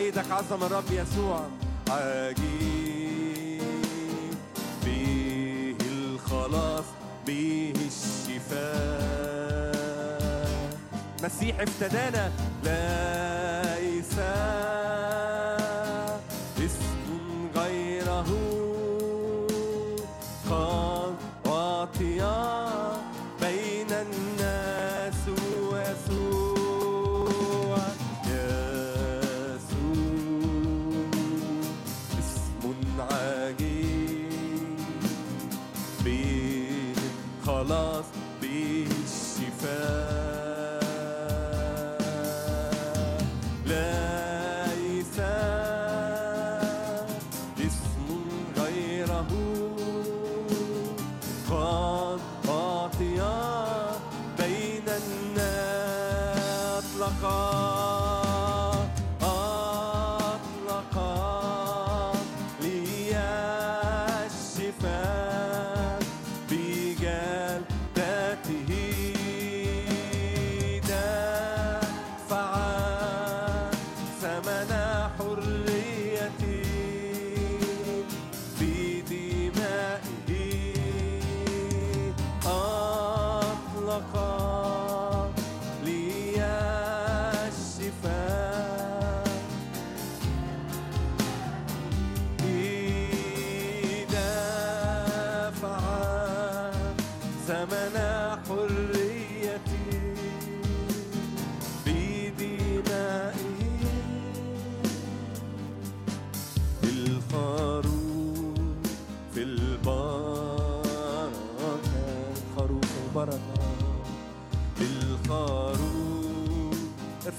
إيدك عظم الرب يسوع. عجيب به الخلاص به الشفاء. مسيح افتدانا ليس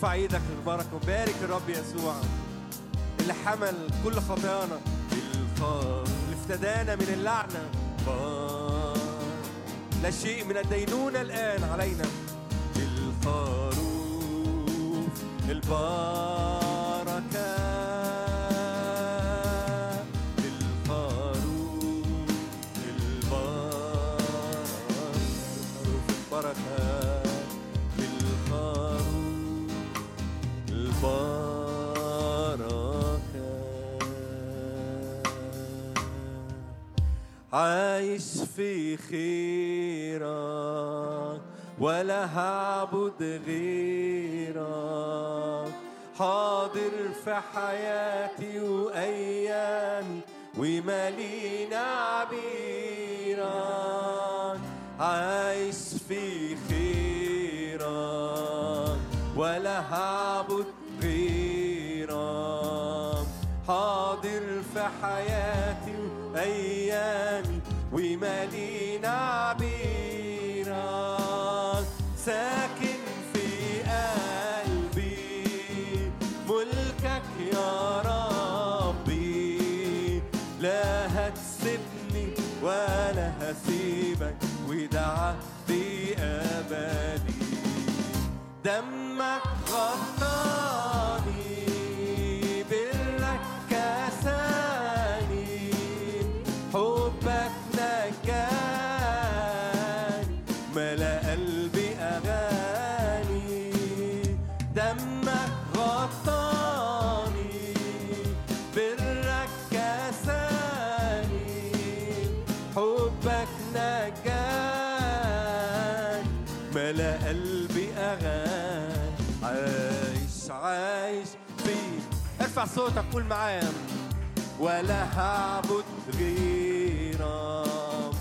ارفع إيدك للبركة وبارك الرب يسوع. اللي حمل كل خطايانا اللي افتدانا من اللعنة. بار. لا شيء من الدينونة الآن علينا. الخروف البركة عايش في خيرك ولا هعبد غيرك. حاضر في حياتي وأيامي ومالينا عبيرك. عايش في خيرك ولا هعبد غيرك. حاضر في حياتي أيامي ومالين عبيرك ساكن في قلبي ملكك يا ربي. لا هتسيبني ولا هسيبك وده عهدي أبدي. دم صوتك قول معايا. ولا هعبد غيرك.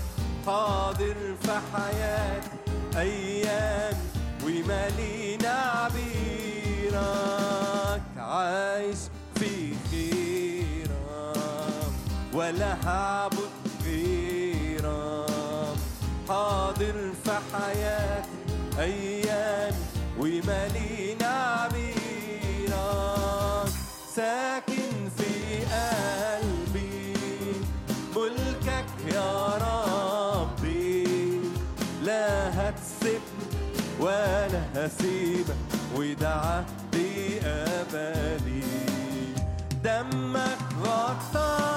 حاضر في حياتي أيام ومالينا عبيرك. عايش في خيرك. ولا هعبد غيرك. حاضر في حياتي أيام ومالينا ساكن في قلبي. ملكك يا ربي. لا هتسيبني ولا هسيبك وده عهدي دمك غطاني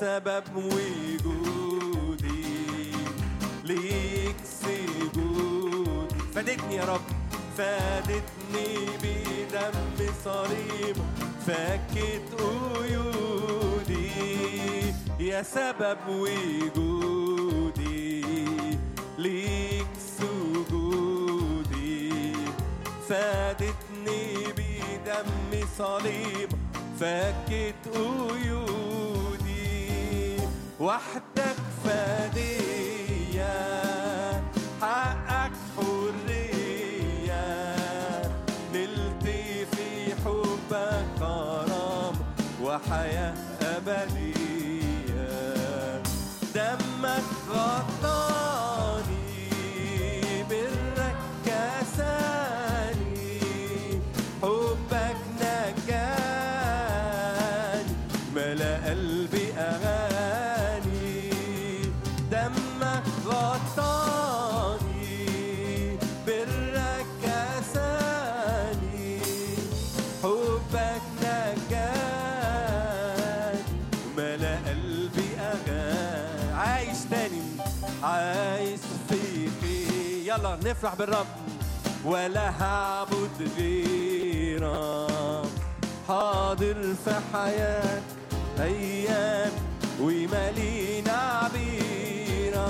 سبب وجودي ليك سجودي. فادتني يا رب فادتني بدم صليب فكت قيودي. يا سبب وجودي ليك سجودي. فادتني بدم صليب فكت قيودي. وحدك فدية حقك حرية. نلت في حبك كرم وحياة أبدية. دمك غطاني نفرح بالرب ولا هعبد غيرك. حاضر في حياتي أيام ومالينا عبيرك.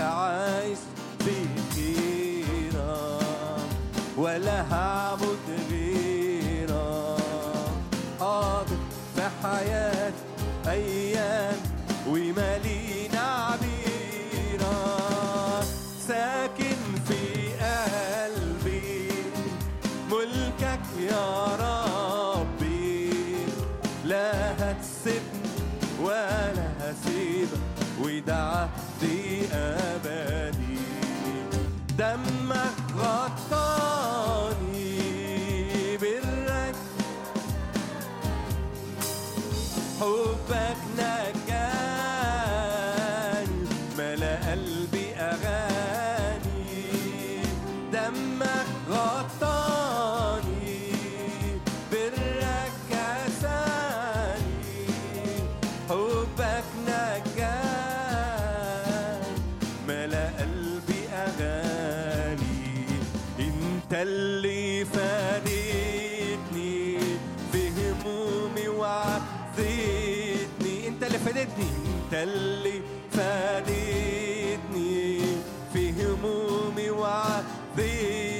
عايش في خيرك. ولا هعبد اللي فادتني في همومي وعزتني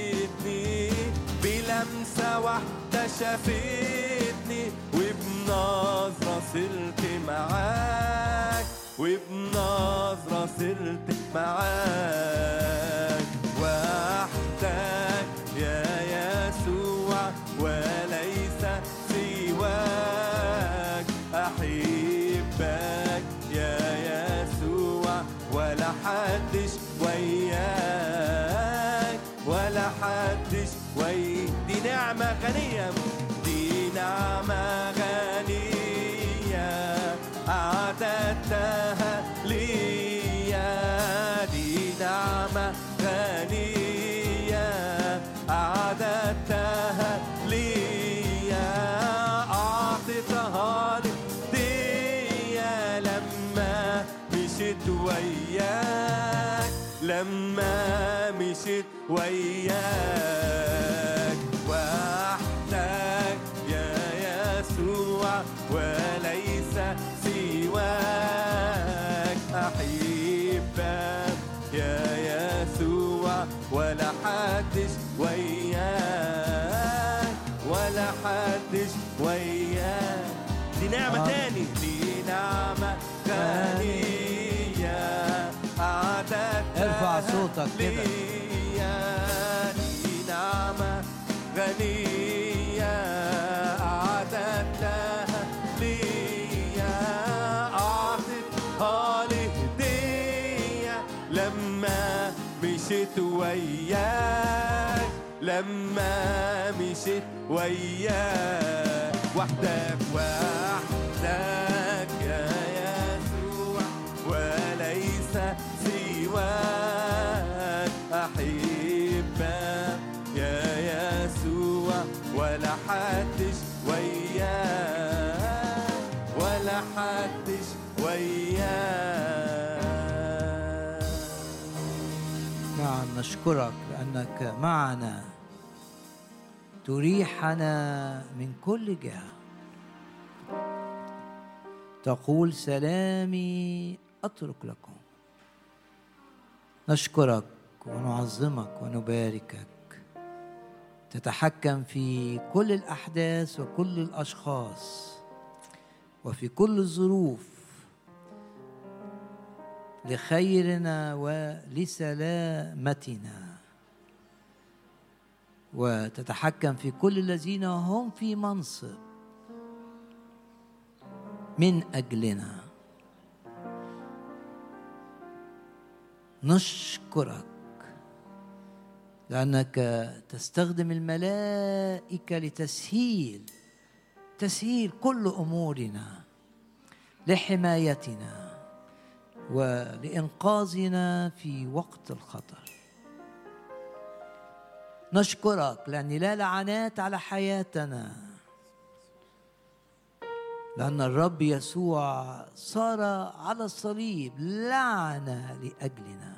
بلمسة واحدة شافتني وبنظرة صرت معاك وبنظرة صرت معاك. غنية دي نعمة غنية أعددتها لي دي نعمة غنية أعددتها لي أعطيتها لي لما مشيت وياك لما مشيت وياك. ولا حدش وياك ولا حدش وياك. دي نعمة آه. تاني. دي نعمة غنية أعددتها ارفع صوتك كده. دي نعمة غنية. مشيت وياك. لما مشيت وياك وحدك وحدك يا يسوع وليس سواك. أحبك يا يسوع ولا حدش وياك. ولا حدش وياك. نشكرك لأنك معنا. تريحنا من كل جهة. تقول سلامي أترك لكم. نشكرك ونعظمك ونباركك. تتحكم في كل الأحداث وكل الأشخاص وفي كل الظروف لخيرنا ولسلامتنا. وتتحكم في كل الذين هم في منصب. من أجلنا. نشكرك لأنك تستخدم الملائكة لتسهيل تسهيل كل أمورنا لحمايتنا. ولإنقاذنا في وقت الخطر. نشكرك لأن لا لعنات على حياتنا لأن الرب يسوع صار على الصليب لعنة لأجلنا.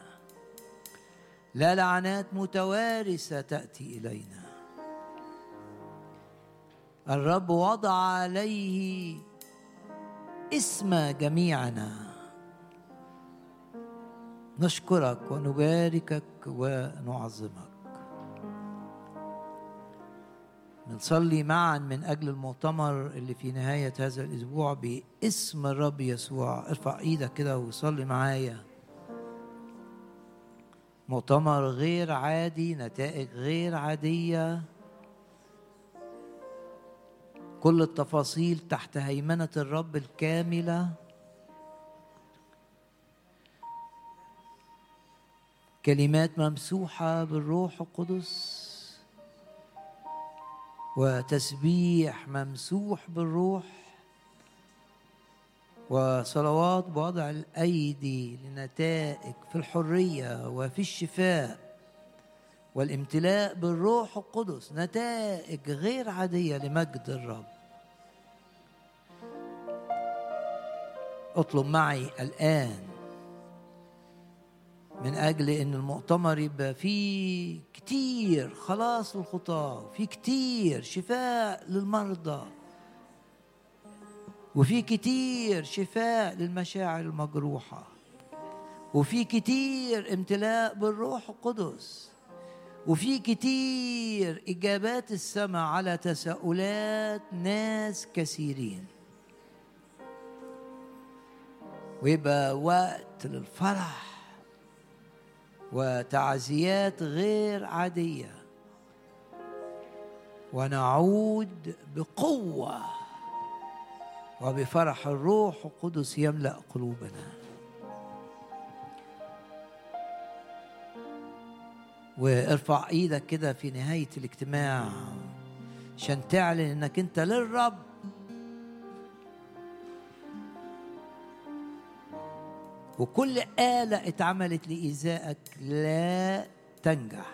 لا لعنات متوارثة تأتي إلينا. الرب وضع عليه اسم جميعنا. نشكرك ونباركك ونعظمك. بنصلي معا من أجل المؤتمر اللي في نهاية هذا الأسبوع باسم الرب يسوع. ارفع إيدك كده وصلي معايا. مؤتمر غير عادي نتائج غير عادية. كل التفاصيل تحت هيمنة الرب الكاملة. كلمات ممسوحة بالروح القدس. وتسبيح ممسوح بالروح. وصلوات بوضع الأيدي لنتائج في الحرية وفي الشفاء. والامتلاء بالروح القدس نتائج غير عادية لمجد الرب. اطلب معي الآن من أجل إن المؤتمر يبقى فيه كتير خلاص للخطاة وفي كتير شفاء للمرضى. وفي كتير شفاء للمشاعر المجروحة. وفي كتير امتلاء بالروح القدس. وفي كتير إجابات السماء على تساؤلات ناس كثيرين. ويبقى وقت للفرح. وتعزيات غير عادية. ونعود بقوة وبفرح الروح القدس يملأ قلوبنا. وارفع إيدك كده في نهاية الاجتماع عشان تعلن انك انت للرب. وكل آلة اتعملت لإيذائك لا تنجح.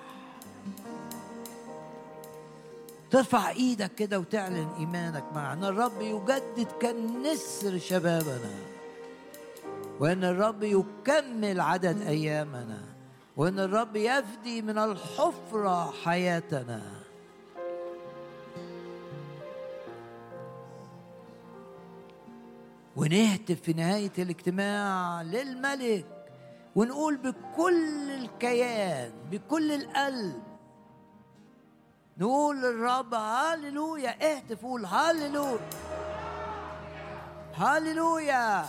ترفع إيدك كده وتعلن إيمانك معنا. الرب يجدد كالنسر شبابنا وإن الرب يكمل عدد أيامنا وإن الرب يفدي من الحفرة حياتنا. ونهتف في نهاية الاجتماع للملك ونقول بكل الكيان بكل القلب. نقول للرب هاليلويا اهتف قول هاليلويا. هاليلويا.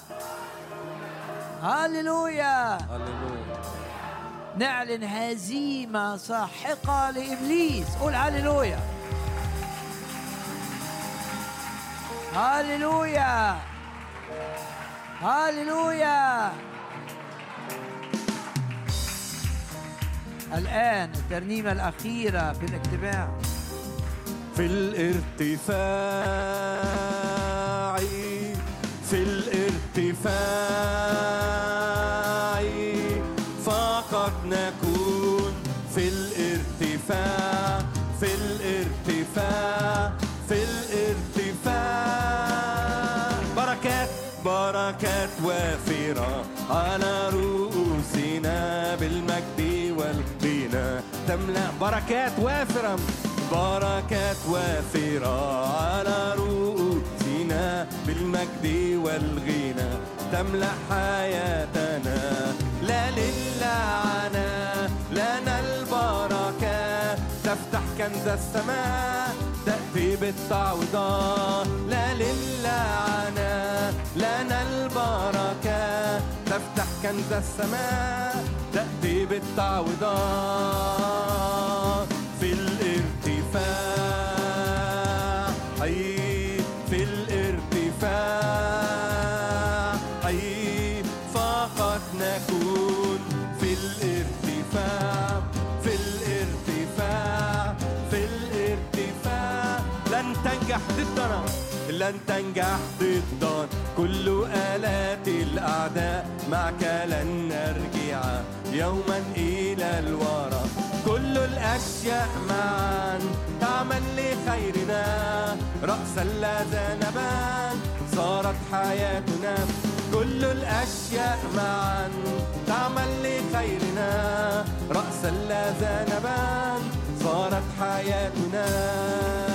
هاليلويا. هللويا نعلن هزيمة ساحقة لإبليس. قول هاليلويا. هاليلويا. هاليلويا. الآن الترنيمة الأخيرة في الاجتماع. في الارتفاع في الارتفاع فقط نكون في الارتفاع. بركات وافرة على رؤوسنا بالمجد والغنى. تملأ بركات وافرة بركات وافرة على رؤوسنا بالمجد والغنى. تملأ حياتنا لا للعنى لنا البركات تفتح كنز السماء تأتي بالتعويضات لا للعنى لنا البركات تفتح كنز السماء تأتي بالتعويضات في الارتفاع. ضدنا لن تنجح ضدنا كل آلات الأعداء معك لن نرجع يوما إلى الوراء كل الأشياء معا. تعمل لخيرنا. رأسا لا ذنبان صارت حياتنا. كل الأشياء معا. تعمل لخيرنا. رأسا لا ذنبان صارت حياتنا.